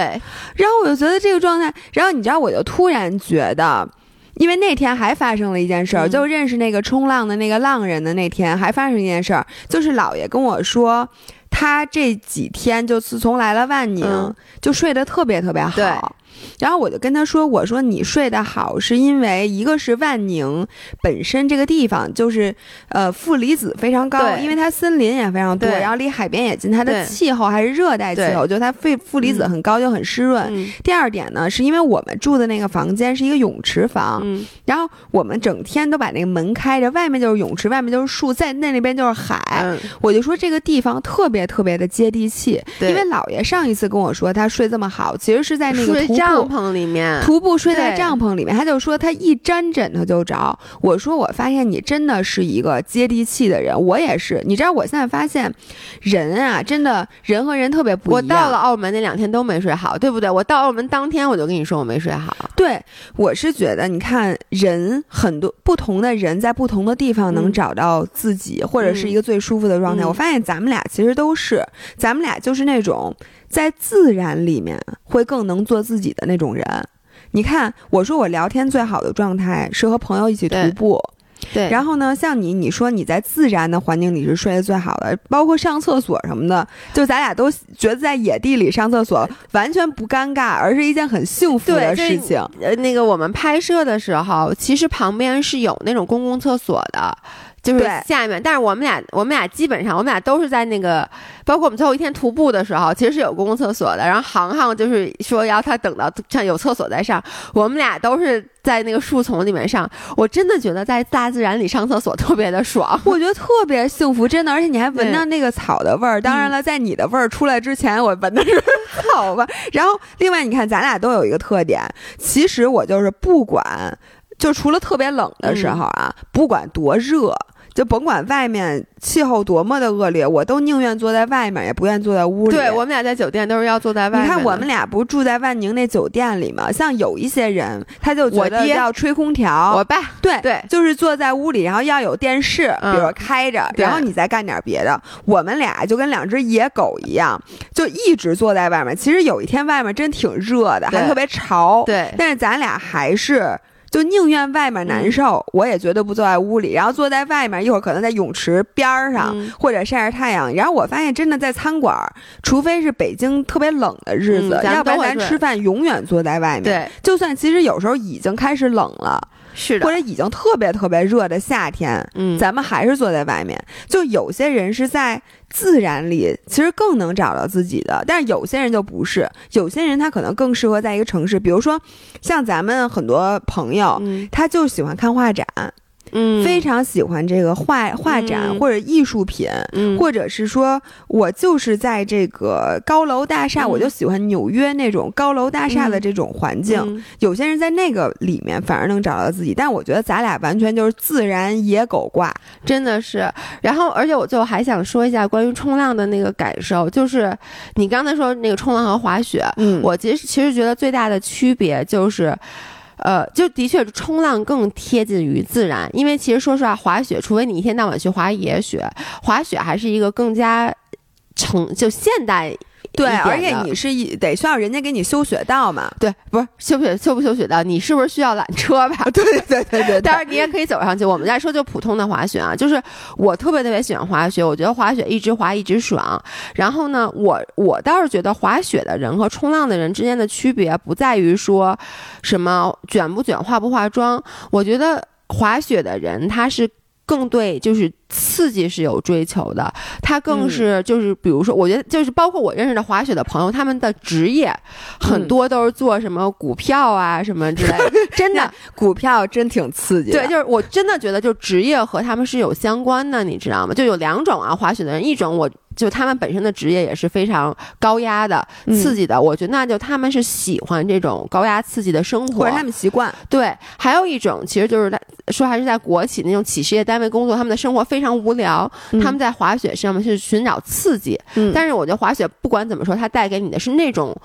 然后我就觉得这个状态，然后你知道，我就突然觉得，因为那天还发生了一件事儿，就认识那个冲浪的那个浪人的那天还发生一件事儿，就是姥爷跟我说，他这几天就自从来了万宁，就睡得特别特别好。然后我就跟他说：“我说你睡得好，是因为一个是万宁本身这个地方就是呃负离子非常高，因为它森林也非常多，然后离海边也近，它的气候还是热带气候，就它负负离子很高，就很湿润。第二点呢，是因为我们住的那个房间是一个泳池房，然后我们整天都把那个门开着，外面就是泳池，外面就是树，在那那边就是海。我就说这个地方特别特别的接地气，因为姥爷上一次跟我说他睡这么好，其实是在那个帐篷里面，徒步睡在帐篷里面，他就说他一沾枕头就着。我说我发现你真的是一个接地气的人，我也是。你知道我现在发现，人啊，真的人和人特别不一样。我到了澳门那两天都没睡好，对不对？我到澳门当天我就跟你说我没睡好。对，我是觉得你看人很多不同的人在不同的地方能找到自己，或者是一个最舒服的状态。我发现咱们俩其实都是，咱们俩就是那种在自然里面会更能做自己的那种人。你看，我说我聊天最好的状态是和朋友一起徒步。对，然后呢，像你，你说你在自然的环境里是睡得最好的，包括上厕所什么的，就咱俩都觉得在野地里上厕所完全不尴尬，而是一件很幸福的事情。呃，那个我们拍摄的时候，其实旁边是有那种公共厕所的。就是下面，但是我们俩，我们俩基本上，我们俩都是在那个，包括我们最后一天徒步的时候，其实是有公共厕所的。然后航航就是说要他等到上有厕所再上，我们俩都是在那个树丛里面上。我真的觉得在大自然里上厕所特别的爽，我觉得特别幸福，真的。而且你还闻到那个草的味儿。当然了，在你的味儿出来之前，我闻的是 草味。然后另外，你看咱俩都有一个特点，其实我就是不管，就除了特别冷的时候啊，不管多热。就甭管外面气候多么的恶劣，我都宁愿坐在外面，也不愿坐在屋里。对我们俩在酒店都是要坐在外面。你看我们俩不是住在万宁那酒店里吗？像有一些人，他就觉得要吹空调。我爸对对，就是坐在屋里，然后要有电视，比如说开着，然后你再干点别的。我们俩就跟两只野狗一样，就一直坐在外面。其实有一天外面真挺热的，还特别潮。对，但是咱俩还是。就宁愿外面难受，我也绝对不坐在屋里。然后坐在外面，一会儿可能在泳池边儿上或者晒晒太阳。然后我发现，真的在餐馆，除非是北京特别冷的日子，要不然咱吃饭永远坐在外面。对，就算其实有时候已经开始冷了。是的，或者已经特别特别热的夏天，嗯，咱们还是坐在外面。就有些人是在自然里，其实更能找到自己的，但是有些人就不是。有些人他可能更适合在一个城市，比如说像咱们很多朋友，他就喜欢看画展。嗯，非常喜欢这个画画展或者艺术品，或者是说我就是在这个高楼大厦，我就喜欢纽约那种高楼大厦的这种环境。有些人在那个里面反而能找到自己，但我觉得咱俩完全就是自然野狗挂，真的是。然后，而且我最后还想说一下关于冲浪的那个感受，就是你刚才说那个冲浪和滑雪，嗯，我其实其实觉得最大的区别就是。呃，就的确冲浪更贴近于自然，因为其实说实话，滑雪除非你一天到晚去滑野雪，滑雪还是一个更加成就现代。对，而且你是得需要人家给你修雪道嘛？对，不是修雪修不修雪道，你是不是需要缆车吧？对对对对。当然你也可以走上去。我们再说就普通的滑雪啊，就是我特别特别喜欢滑雪，我觉得滑雪一直滑一直爽。然后呢，我我倒是觉得滑雪的人和冲浪的人之间的区别不在于说什么卷不卷、化不化妆。我觉得滑雪的人他是。更对，就是刺激是有追求的。他更是就是，比如说，我觉得就是包括我认识的滑雪的朋友，他们的职业很多都是做什么股票啊什么之类的。真的，股票真挺刺激。对，就是我真的觉得，就职业和他们是有相关的，你知道吗？就有两种啊，滑雪的人，一种我。就他们本身的职业也是非常高压的、刺激的，我觉得那就他们是喜欢这种高压刺激的生活，或者他们习惯。对，还有一种其实就是在说还是在国企那种企事业单位工作，他们的生活非常无聊，他们在滑雪上面去寻找刺激。嗯，但是我觉得滑雪不管怎么说，它带给你的是那种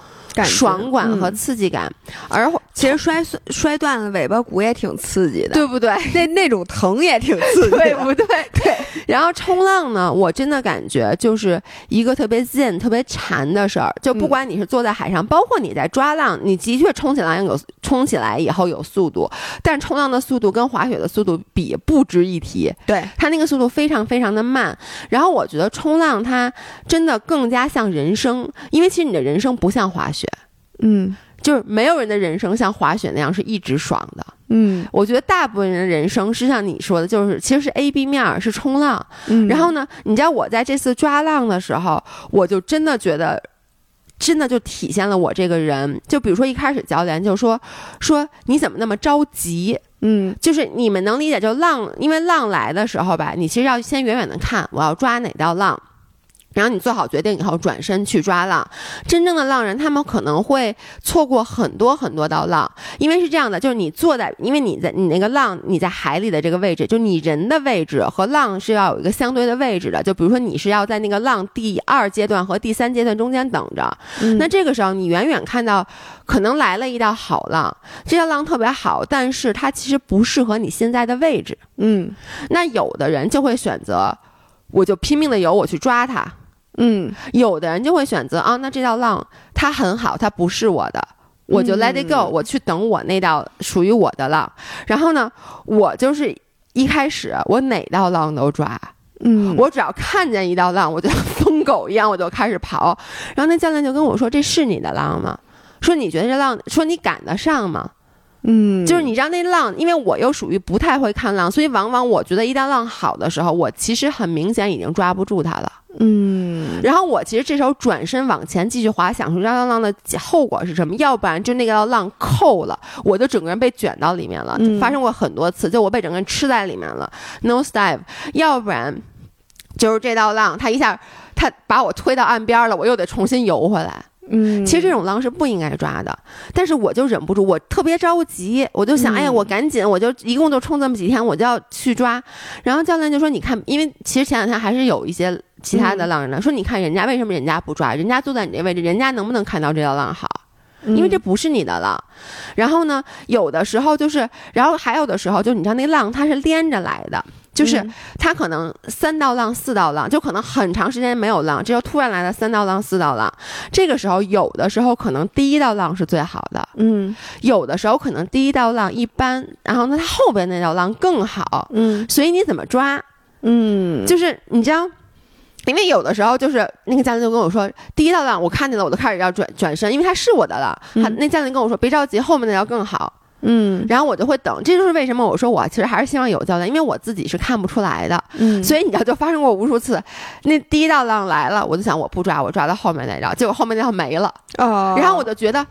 爽感和刺激感，而其实摔摔断了尾巴骨也挺刺激的，对不对？那那种疼也挺刺激，对不对？对。然后冲浪呢，我真的感觉就是。一个特别贱、特别馋的事儿。就不管你是坐在海上，包括你在抓浪，你的确冲起来有冲起来以后有速度，但冲浪的速度跟滑雪的速度比不值一提。对，它那个速度非常非常的慢。然后我觉得冲浪它真的更加像人生，因为其实你的人生不像滑雪。嗯。就是没有人的人生像滑雪那样是一直爽的。嗯我觉得大部分人的人生是像你说的，就是其实是 A B 面儿是冲浪。嗯，然后呢，你知道我在这次抓浪的时候，我就真的觉得。真的就体现了我这个人，就比如说一开始教练就说说你怎么那么着急，嗯就是你们能理解，就浪，因为浪来的时候吧，你其实要先远远的看我要抓哪道浪，然后你做好决定以后转身去抓浪。真正的浪人，他们可能会错过很多很多道浪，因为是这样的，就是你坐在，因为你在你那个浪你在海里的这个位置，就你人的位置和浪是要有一个相对的位置的。就比如说你是要在那个浪第二阶段和第三阶段中间等着，嗯那这个时候，你远远看到可能来了一道好浪，这道浪特别好，但是它其实不适合你现在的位置。嗯那有的人就会选择，我就拼命的游，我去抓它；嗯有的人就会选择啊，那这道浪它很好，它不是我的。我就 let it go，、嗯我去等我那道属于我的浪。然后呢，我就是一开始我哪道浪都抓，嗯，我只要看见一道浪，我就疯狗一样，我就开始跑。然后那教练就跟我说：“这是你的浪吗？说你觉得这浪，说你赶得上吗？嗯就是你让那浪，因为我又属于不太会看浪，所以往往我觉得一旦浪好的时候，我其实很明显已经抓不住它了。嗯然后我其实这时候转身往前继续滑，想说这道浪的后果是什么？要不然就那个浪扣了，我就整个人被卷到里面了，嗯发生过很多次，就我被整个人吃在里面了，no dive。要不然就是这道浪，它一下它把我推到岸边了，我又得重新游回来。嗯，其实这种浪是不应该抓的，但是我就忍不住，我特别着急，我就想，嗯哎呀，我赶紧，我就一共就冲这么几天，我就要去抓。然后教练就说，你看，因为其实前两天还是有一些其他的浪人的，说你看人家为什么人家不抓，人家坐在你这位置，人家能不能看到这条浪好？嗯因为这不是你的浪。然后呢，有的时候就是，然后还有的时候就你知道那浪它是连着来的，就是嗯它可能三道浪、四道浪，就可能很长时间没有浪，这就突然来了三道浪、四道浪。这个时候，有的时候可能第一道浪是最好的，嗯有的时候可能第一道浪一般，然后呢，它后边那道浪更好。嗯所以你怎么抓？嗯，就是你知道。因为有的时候就是那个教练就跟我说，第一道浪我看见了，我都开始要转转身，因为它是我的了。他嗯那教练跟我说，别着急，后面那道更好。嗯然后我就会等，这就是为什么我说我其实还是希望有教练，因为我自己是看不出来的。嗯，所以你知道，就发生过无数次，那第一道浪来了，我就想我不抓，我抓到后面那道，结果后面那道没了，哦，然后我就觉得。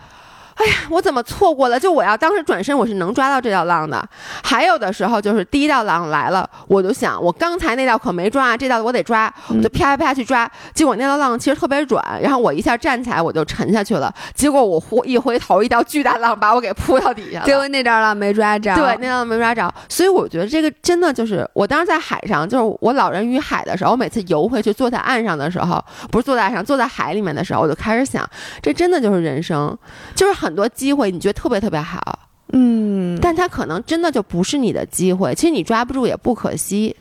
哎呀，我怎么错过了？就我要当时转身，我是能抓到这道浪的。还有的时候就是第一道浪来了，我就想我刚才那道可没抓，这道我得抓，我就啪啪啪去抓。结果那道浪其实特别软，然后我一下站起来我就沉下去了。结果我忽一回头，一道巨大浪把我给扑到底下了。结果那道浪没抓着，对，那道没抓着，所以我觉得这个真的就是，我当时在海上，就是我老人与海的时候，我每次游回去坐在岸上的时候，不是坐在岸上，坐在海里面的时候，我就开始想，这真的就是人生，就是很多机会你觉得特别特别好，嗯，但它可能真的就不是你的机会，其实你抓不住也不可惜。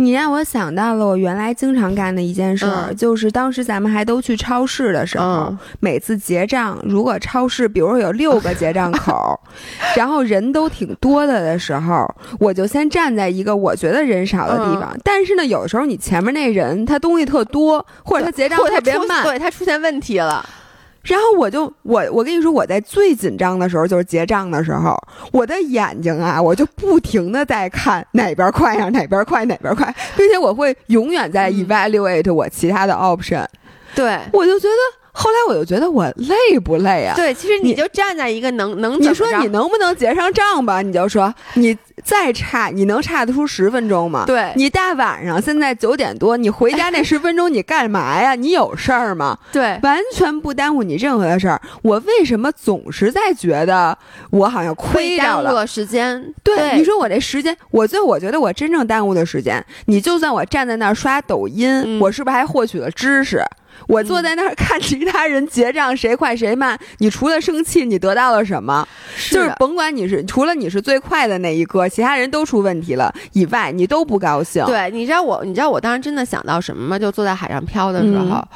你让我想到了我原来经常干的一件事儿，嗯。就是当时咱们还都去超市的时候，嗯。每次结账，如果超市比如说有六个结账口，然后人都挺多的的时候，我就先站在一个我觉得人少的地方。嗯。但是呢，有时候你前面那人他东西特多，或者他结账特别慢，对他出现问题了，然后我就我我跟你说，我在最紧张的时候就是结账的时候，我的眼睛啊，我就不停的在看哪边快呀，哪边快，哪边快，并且我会永远在嗯 evaluate 我其他的 option，、对。我就觉得。后来我就觉得我累不累啊？对，其实你你就站在一个能能你说你能不能结上账吧？你就说你再差，你能差得出十分钟吗？对你大晚上现在九点多，你回家那十分钟你干嘛呀？你有事儿吗？对完全不耽误你任何的事儿。我为什么总是在觉得我好像亏掉了？耽误了时间。对，你说我这时间，我最我觉得我真正耽误的时间，你就算我站在那儿刷抖音，嗯我是不是还获取了知识？我坐在那儿看其他人结账，谁快谁慢，你除了生气，你得到了什么？就是甭管你是除了你是最快的那一个，其他人都出问题了以外，你都不高兴。对，你知道我，你知道我当时真的想到什么吗？就坐在海上漂的时候，嗯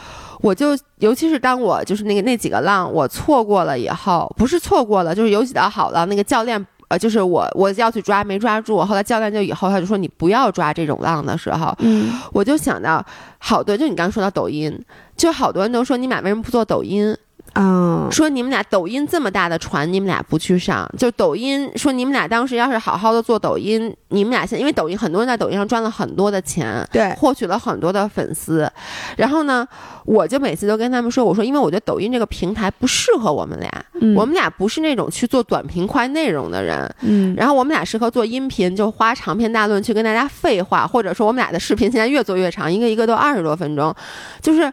我就尤其是当我就是那个那几个浪我错过了以后，不是错过了，就是有几道好浪，那个教练。呃，就是我我要去抓没抓住，后来教练就以后他就说你不要抓这种浪的时候，嗯我就想到好多，就你刚刚说到抖音，就好多人都说你买为什么不做抖音？啊，说你们俩抖音这么大的船，你们俩不去上，就抖音说你们俩当时要是好好的做抖音，你们俩现因为抖音很多人在抖音上赚了很多的钱，对，获取了很多的粉丝，然后呢，我就每次都跟他们说，我说因为我觉得抖音这个平台不适合我们俩，嗯。我们俩不是那种去做短平快内容的人，嗯。然后我们俩适合做音频，就花长篇大论去跟大家废话，或者说我们俩的视频现在越做越长，一个一个都二十多分钟，就是。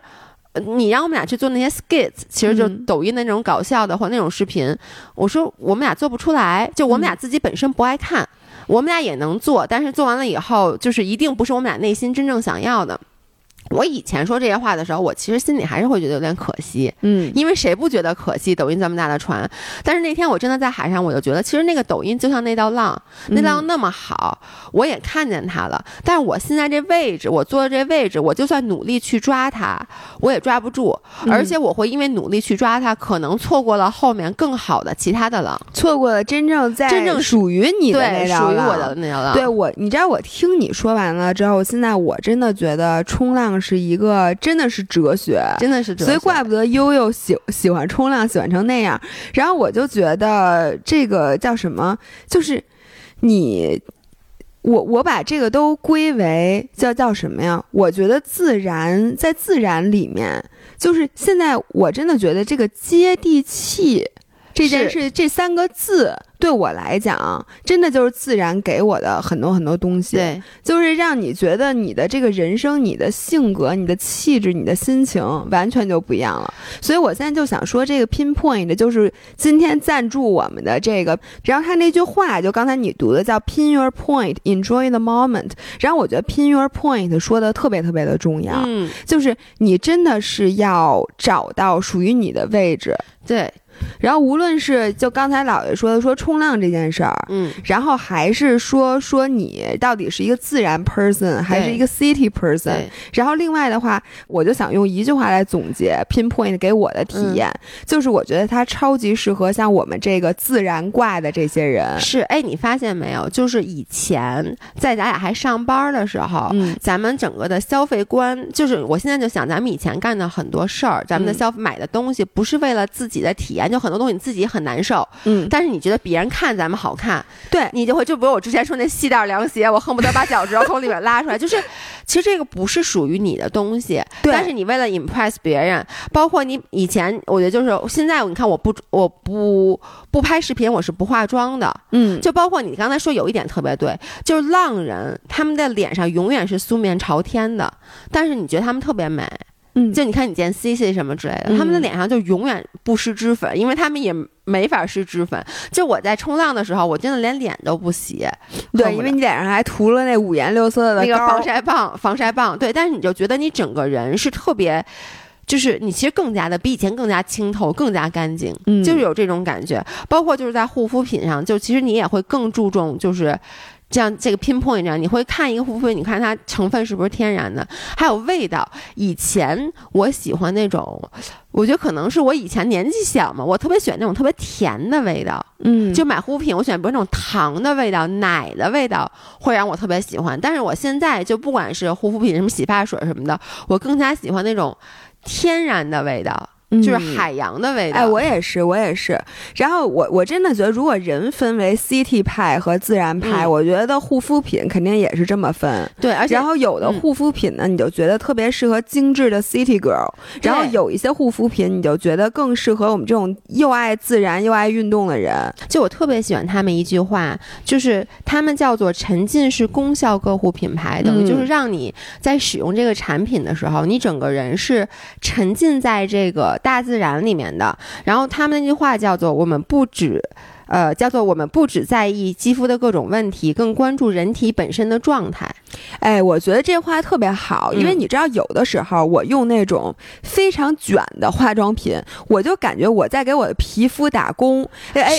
呃你让我们俩去做那些 skits，其实就嗯抖音的那种搞笑的或那种视频，我说我们俩做不出来，就我们俩自己本身不爱看，我们俩也能做，但是做完了以后，就是一定不是我们俩内心真正想要的。我以前说这些话的时候，我其实心里还是会觉得有点可惜，嗯。因为谁不觉得可惜？抖音这么大的船，但是那天我真的在海上，我就觉得其实那个抖音就像那道浪，那道浪那么好，我也看见它了。但是我现在这位置，我坐的这位置，我就算努力去抓它，我也抓不住，嗯。而且我会因为努力去抓它，可能错过了后面更好的其他的浪，错过了真正在真正属于你的对，那道浪属于我的那条浪。对我，你知道我听你说完了之后，现在我真的觉得冲浪是一个真的是哲学，真的是哲学，所以怪不得悠悠喜喜欢冲浪，喜欢成那样。然后我就觉得这个叫什么，就是你。我我把这个都归为叫叫什么呀？我觉得自然在自然里面，就是现在我真的觉得这个接地气这件事这三个字对我来讲，真的就是自然给我的很多很多东西。对，就是让你觉得你的这个人生、你的性格、你的气质、你的心情完全就不一样了。所以我现在就想说，这个 pinpoint 就是今天赞助我们的这个，然后他那句话就刚才你读的叫 pin your point, enjoy the moment。然后我觉得 pin your point 说的特别特别的重要，嗯，就是你真的是要找到属于你的位置。对，然后无论是就刚才姥爷说的说冲浪这件事儿，嗯，然后还是说说你到底是一个自然 person 还是一个 city person？然后另外的话，我就想用一句话来总结 pinpoint 给我的体验，嗯就是我觉得它超级适合像我们这个自然挂的这些人。是，哎，你发现没有？就是以前在咱俩还上班的时候，嗯咱们整个的消费观，就是我现在就想，咱们以前干的很多事儿，咱们的嗯消买的东西，不是为了自己的体验，就很多东西你自己很难受，嗯，但是你觉得别人看咱们好看，对，你就会就比如我之前说那细带凉鞋，我恨不得把脚趾头从里面拉出来，就是 其实这个不是属于你的东西，对。但是你为了 impress 别人，包括你以前，我觉得就是现在你看我不我不不拍视频，我是不化妆的，嗯，就包括你刚才说有一点特别对，就是浪人他们的脸上永远是素面朝天的，但是你觉得他们特别美，嗯就你看你见 C C 什么之类的，嗯他们的脸上就永远不施脂粉，因为他们也没法施脂粉。就我在冲浪的时候，我真的连脸都不洗，对，因为你脸上还涂了那五颜六色的那个防晒棒，防晒棒，对，但是你就觉得你整个人是特别。就是你其实更加的比以前更加清透，更加干净，嗯就是有这种感觉。包括就是在护肤品上，就其实你也会更注重，就是这样这个 pinpoint 这样，你会看一个护肤品，你看它成分是不是天然的，还有味道。以前我喜欢那种，我觉得可能是我以前年纪小嘛，我特别喜欢那种特别甜的味道。嗯，就买护肤品，我喜欢比如那种糖的味道、奶的味道，会让我特别喜欢。但是我现在就不管是护肤品、什么洗发水什么的，我更加喜欢那种天然的味道，就是嗯海洋的味道。哎，我也是，我也是。然后我我真的觉得，如果人分为 CT 派和自然派，嗯我觉得护肤品肯定也是这么分。对，而且然后有的嗯护肤品呢，你就觉得特别适合精致的 City Girl，然后有一些护肤品，你就觉得更适合我们这种又爱自然又爱运动的人。就我特别喜欢他们一句话，就是他们叫做沉浸式功效个护品牌，等于就是嗯让你在使用这个产品的时候，你整个人是沉浸在这个大自然里面的。然后他们那句话叫做“我们不止”。呃，叫做我们不只在意肌肤的各种问题，更关注人体本身的状态。哎，我觉得这话特别好，因为嗯你知道，有的时候我用那种非常卷的化妆品，我就感觉我在给我的皮肤打工。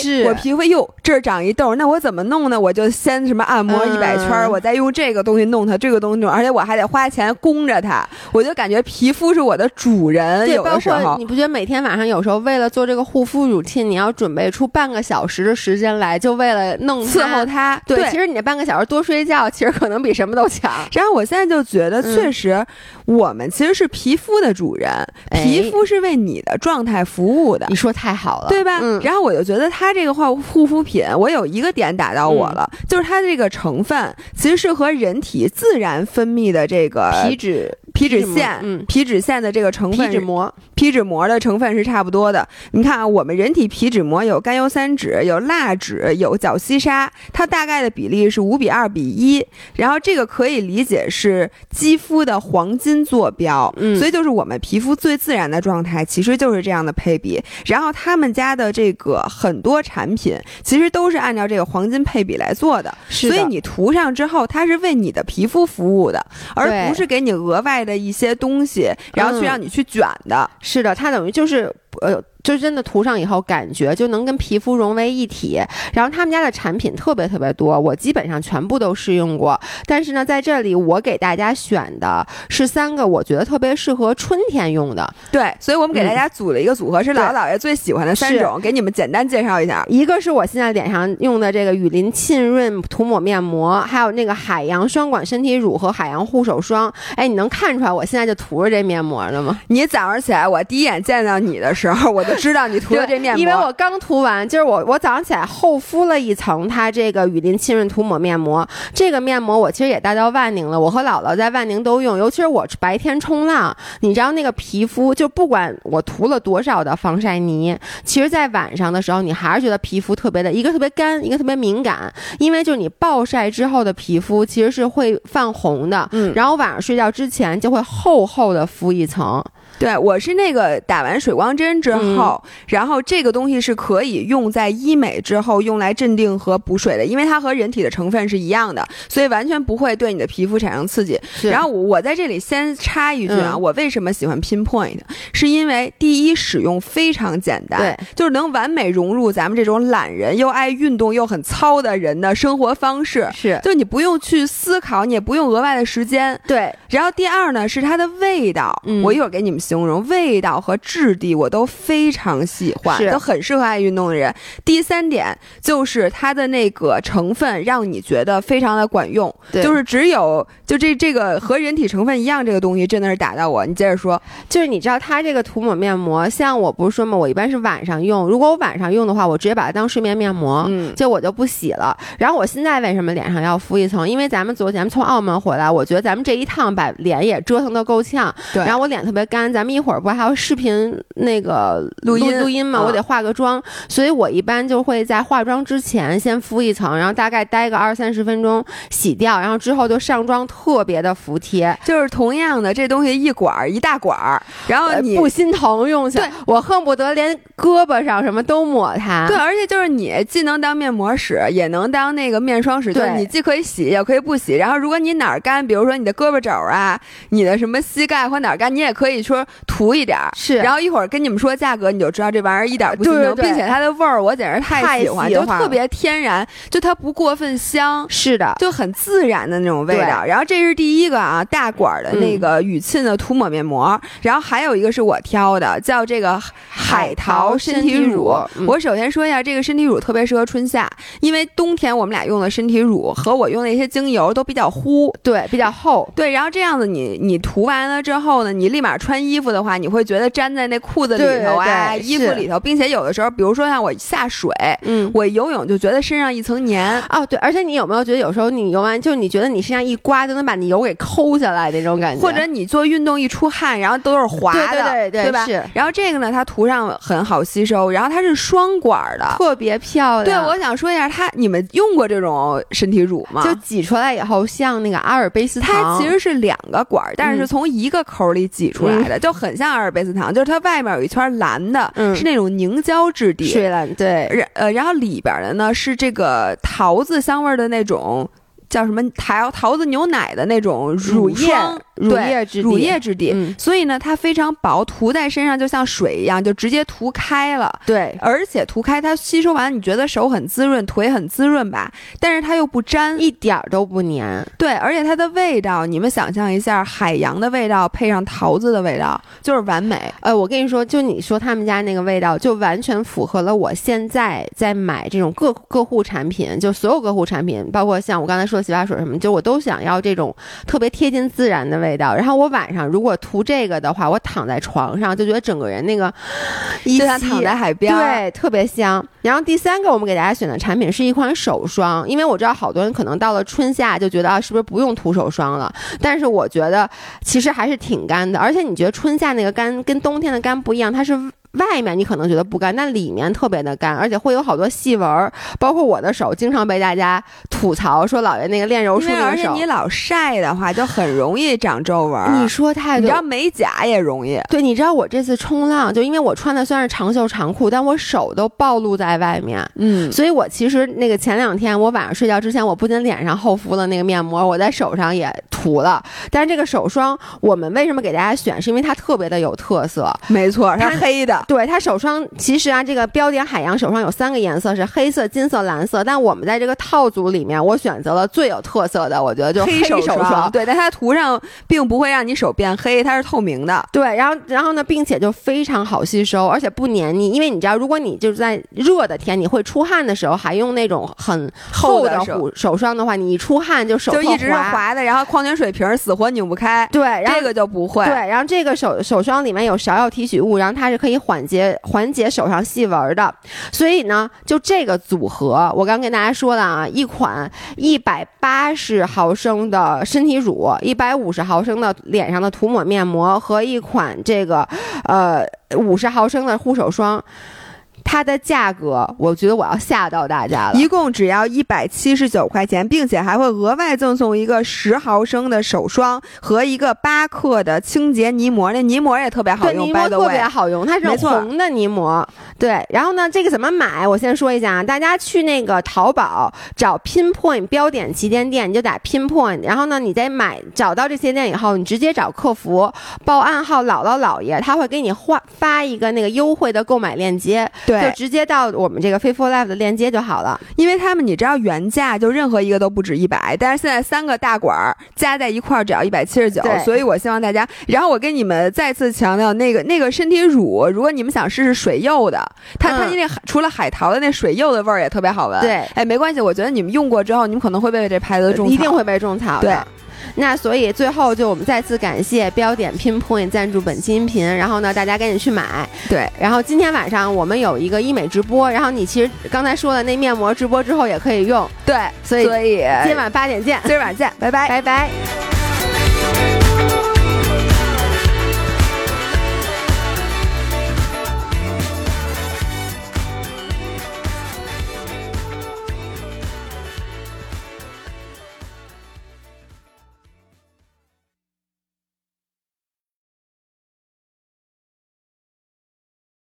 是我皮肤哟这儿长一痘，那我怎么弄呢？我就先什么按摩嗯一百圈儿，我再用这个东西弄它，这个东西弄，而且我还得花钱供着它，我就感觉皮肤是我的主人。对，有包括的时候，你不觉得每天晚上有时候为了做这个护肤 routine，你要准备出半个小时时的时间来，就为了弄伺候他。对，其实你那半个小时多睡觉，其实可能比什么都强。然后我现在就觉得，确实，我们其实是皮肤的主人，皮肤是为你的状态服务的。你说太好了，对吧？然后我就觉得它这个话护肤品，我有一个点打到我了，就是它这个成分其实是和人体自然分泌的这个皮脂。皮脂腺，嗯，皮脂腺的这个成分，皮脂膜，皮脂膜的成分是差不多的。你看啊，我们人体皮脂膜有甘油三酯，有蜡纸，有角西沙，它大概的比例是五比二比一。然后这个可以理解是肌肤的黄金坐标，嗯，所以就是我们皮肤最自然的状态，其实就是这样的配比。然后他们家的这个很多产品，其实都是按照这个黄金配比来做的。所以你涂上之后，它是为你的皮肤服务的，而不是给你额外。的一些东西，然后去让你去卷的，是的，它等于就是呃。就真的涂上以后，感觉就能跟皮肤融为一体。然后他们家的产品特别特别多，我基本上全部都试用过。但是呢，在这里我给大家选的是三个我觉得特别适合春天用的。对，所以我们给大家组了一个组合，是老姥爷最喜欢的三种，给你们简单介绍一下。一个是我现在脸上用的这个雨林沁润涂抹面膜，还有那个海洋双管身体乳和海洋护手霜。哎，你能看出来我现在就涂着这面膜了吗？你早上起来，我第一眼见到你的时候，我就知道你涂了这面膜，因为我刚涂完，就是我我早上起来厚敷了一层它这个雨林沁润涂抹面膜。这个面膜我其实也带到万宁了，我和姥姥在万宁都用。尤其是我白天冲浪，你知道那个皮肤，就不管我涂了多少的防晒泥，其实在晚上的时候，你还是觉得皮肤特别的一个特别干，一个特别敏感。因为就是你暴晒之后的皮肤其实是会泛红的，嗯，然后晚上睡觉之前就会厚厚的敷一层。对，我是那个打完水光针之后，然后这个东西是可以用在医美之后用来镇定和补水的，因为它和人体的成分是一样的，所以完全不会对你的皮肤产生刺激。然后我在这里先插一句啊，我为什么喜欢 Pinpoint？是因为第一使用非常简单，对，就是能完美融入咱们这种懒人又爱运动又很糙的人的生活方式，是，就你不用去思考，你也不用额外的时间，对。然后第二呢，是它的味道，我一会儿给你们。形容味道和质地我都非常喜欢，都很适合爱运动的人。第三点就是它的那个成分让你觉得非常的管用，就是只有就这这个和人体成分一样，这个东西真的是打到我。你接着说，就是你知道它这个涂抹面膜，像我不是说嘛，我一般是晚上用，如果我晚上用的话，我直接把它当睡眠面膜，嗯，就我就不洗了。然后我现在为什么脸上要敷一层？因为咱们昨天从澳门回来，我觉得咱们这一趟把脸也折腾的够呛，对，然后我脸特别干。咱们一会儿不还有视频那个录音录音吗？我得化个妆，所以我一般就会在化妆之前先敷一层，然后大概待个二三十分钟洗掉，然后之后就上妆，特别的服帖。就是同样的，这东西一管儿一大管儿，然后你不心疼用起来，我恨不得连胳膊上什么都抹它。对，而且就是你既能当面膜使，也能当那个面霜使，就是，你既可以洗，也可以不洗。然后如果你哪儿干，比如说你的胳膊肘啊，你的什么膝盖或哪儿干，你也可以说涂。涂一点儿是，然后一会儿跟你们说价格，你就知道这玩意儿一点不心疼，并且它的味儿我简直太喜欢，就特别天然，就它不过分香，是的，就很自然的那种味道。然后这是第一个啊，大管的那个雨沁的涂抹面膜，然后还有一个是我挑的，叫这个海淘身体乳。我首先说一下，这个身体乳特别适合春夏，因为冬天我们俩用的身体乳和我用的一些精油都比较糊，对，比较厚，对。然后这样子，你你涂完了之后呢，你立马穿衣服的话。你会觉得粘在那裤子里头啊，衣服里头，并且有的时候，比如说像我下水，嗯，我游泳就觉得身上一层黏哦，对，而且你有没有觉得有时候你游完，就你觉得你身上一刮就能把你油给抠下来那种感觉？或者你做运动一出汗，然后都是滑的，对对对，对吧？是。然后这个呢，它涂上很好吸收，然后它是双管的，特别漂亮。对，我想说一下，它你们用过这种身体乳吗？就挤出来以后像那个阿尔卑斯糖，它其实是两个管，但是从一个口里挤出来的，就很像阿尔卑斯糖，就是。它外面有一圈蓝的，是那种凝胶质地，水蓝对。呃，然后里边的呢是这个桃子香味的那种，叫什么桃桃子牛奶的那种乳液乳液质地，乳液质地，嗯所以呢，它非常薄，涂在身上就像水一样，就直接涂开了。对，而且涂开它吸收完，你觉得手很滋润，腿很滋润吧？但是它又不粘，一点儿都不粘。对，而且它的味道，你们想象一下，海洋的味道配上桃子的味道，就是完美。呃，我跟你说，就你说他们家那个味道，就完全符合了我现在在买这种各各户产品，就所有各户产品，包括像我刚才说的洗发水什么，就我都想要这种特别贴近自然的味道。然后我晚上如果涂这个的话，我躺在床上就觉得整个人那个 就像躺在海边儿，对，特别香。然后第三个，我们给大家选的产品是一款手霜，因为我知道好多人可能到了春夏就觉得啊，是不是不用涂手霜了？但是我觉得其实还是挺干的，而且你觉得春夏那个干跟冬天的干不一样，它是。外面你可能觉得不干，但里面特别的干，而且会有好多细纹儿。包括我的手，经常被大家吐槽说老爷那个练柔术因为而那个手。且你老晒的话，就很容易长皱纹儿。你说太多你知道美甲也容易。对，你知道我这次冲浪，就因为我穿的虽然是长袖长裤，但我手都暴露在外面。嗯，所以我其实那个前两天我晚上睡觉之前，我不仅脸上厚敷了那个面膜，我在手上也涂了。但是这个手霜，我们为什么给大家选？是因为它特别的有特色。没错，它它黑的。对它手霜，其实啊，这个标点海洋手霜有三个颜色，是黑色、金色、蓝色。但我们在这个套组里面，我选择了最有特色的，我觉得就是黑手手霜，对，但它涂上并不会让你手变黑，它是透明的。对，然后然后呢，并且就非常好吸收，而且不黏腻。因为你知道，如果你就是在热的天，你会出汗的时候，还用那种很厚的护手霜的话，你一出汗就手就一直是滑。滑的，然后矿泉水瓶死活拧不开，对，然后这个就不会。对，然后这个手手霜里面有芍药提取物，然后它是可以缓解缓解手上细纹的，所以呢，就这个组合，我刚跟大家说了啊，一款一百八十毫升的身体乳，一百五十毫升的脸上的涂抹面膜和一款这个呃五十毫升的护手霜。它的价格，我觉得我要吓到大家了。一共只要一百七十九块钱，并且还会额外赠送一个十毫升的手霜和一个八克的清洁泥膜，那泥膜也特别好对，用泥膜特别好用，它是红的泥膜。对，然后呢，这个怎么买？我先说一下啊，大家去那个淘宝找 Pinpoint 标点旗舰店，你就打 Pinpoint，然后呢，你再买找到这些店以后，你直接找客服报暗号“姥姥姥爷”，他会给你发发一个那个优惠的购买链接，对就直接到我们这个 Faithful Life 的链接就好了。因为他们你知道原价就任何一个都不止一百，但是现在三个大管儿加在一块儿只要一百七十九，所以我希望大家，然后我跟你们再次强调，那个那个身体乳，如果你们想试试水柚的，它、它嗯那除了海淘的那水柚的味儿也特别好闻。对哎，没关系，我觉得你们用过之后，你们可能会被这牌子种草，一定会被种草的。对。那所以最后就我们再次感谢标点 Pinpoint 赞助本期音频，然后呢，大家赶紧去买。对。然后今天晚上我们有一个医美直播，然后你其实刚才说的那面膜直播之后也可以用，对，所以所以今晚八点见，今儿晚上见，拜拜。拜拜。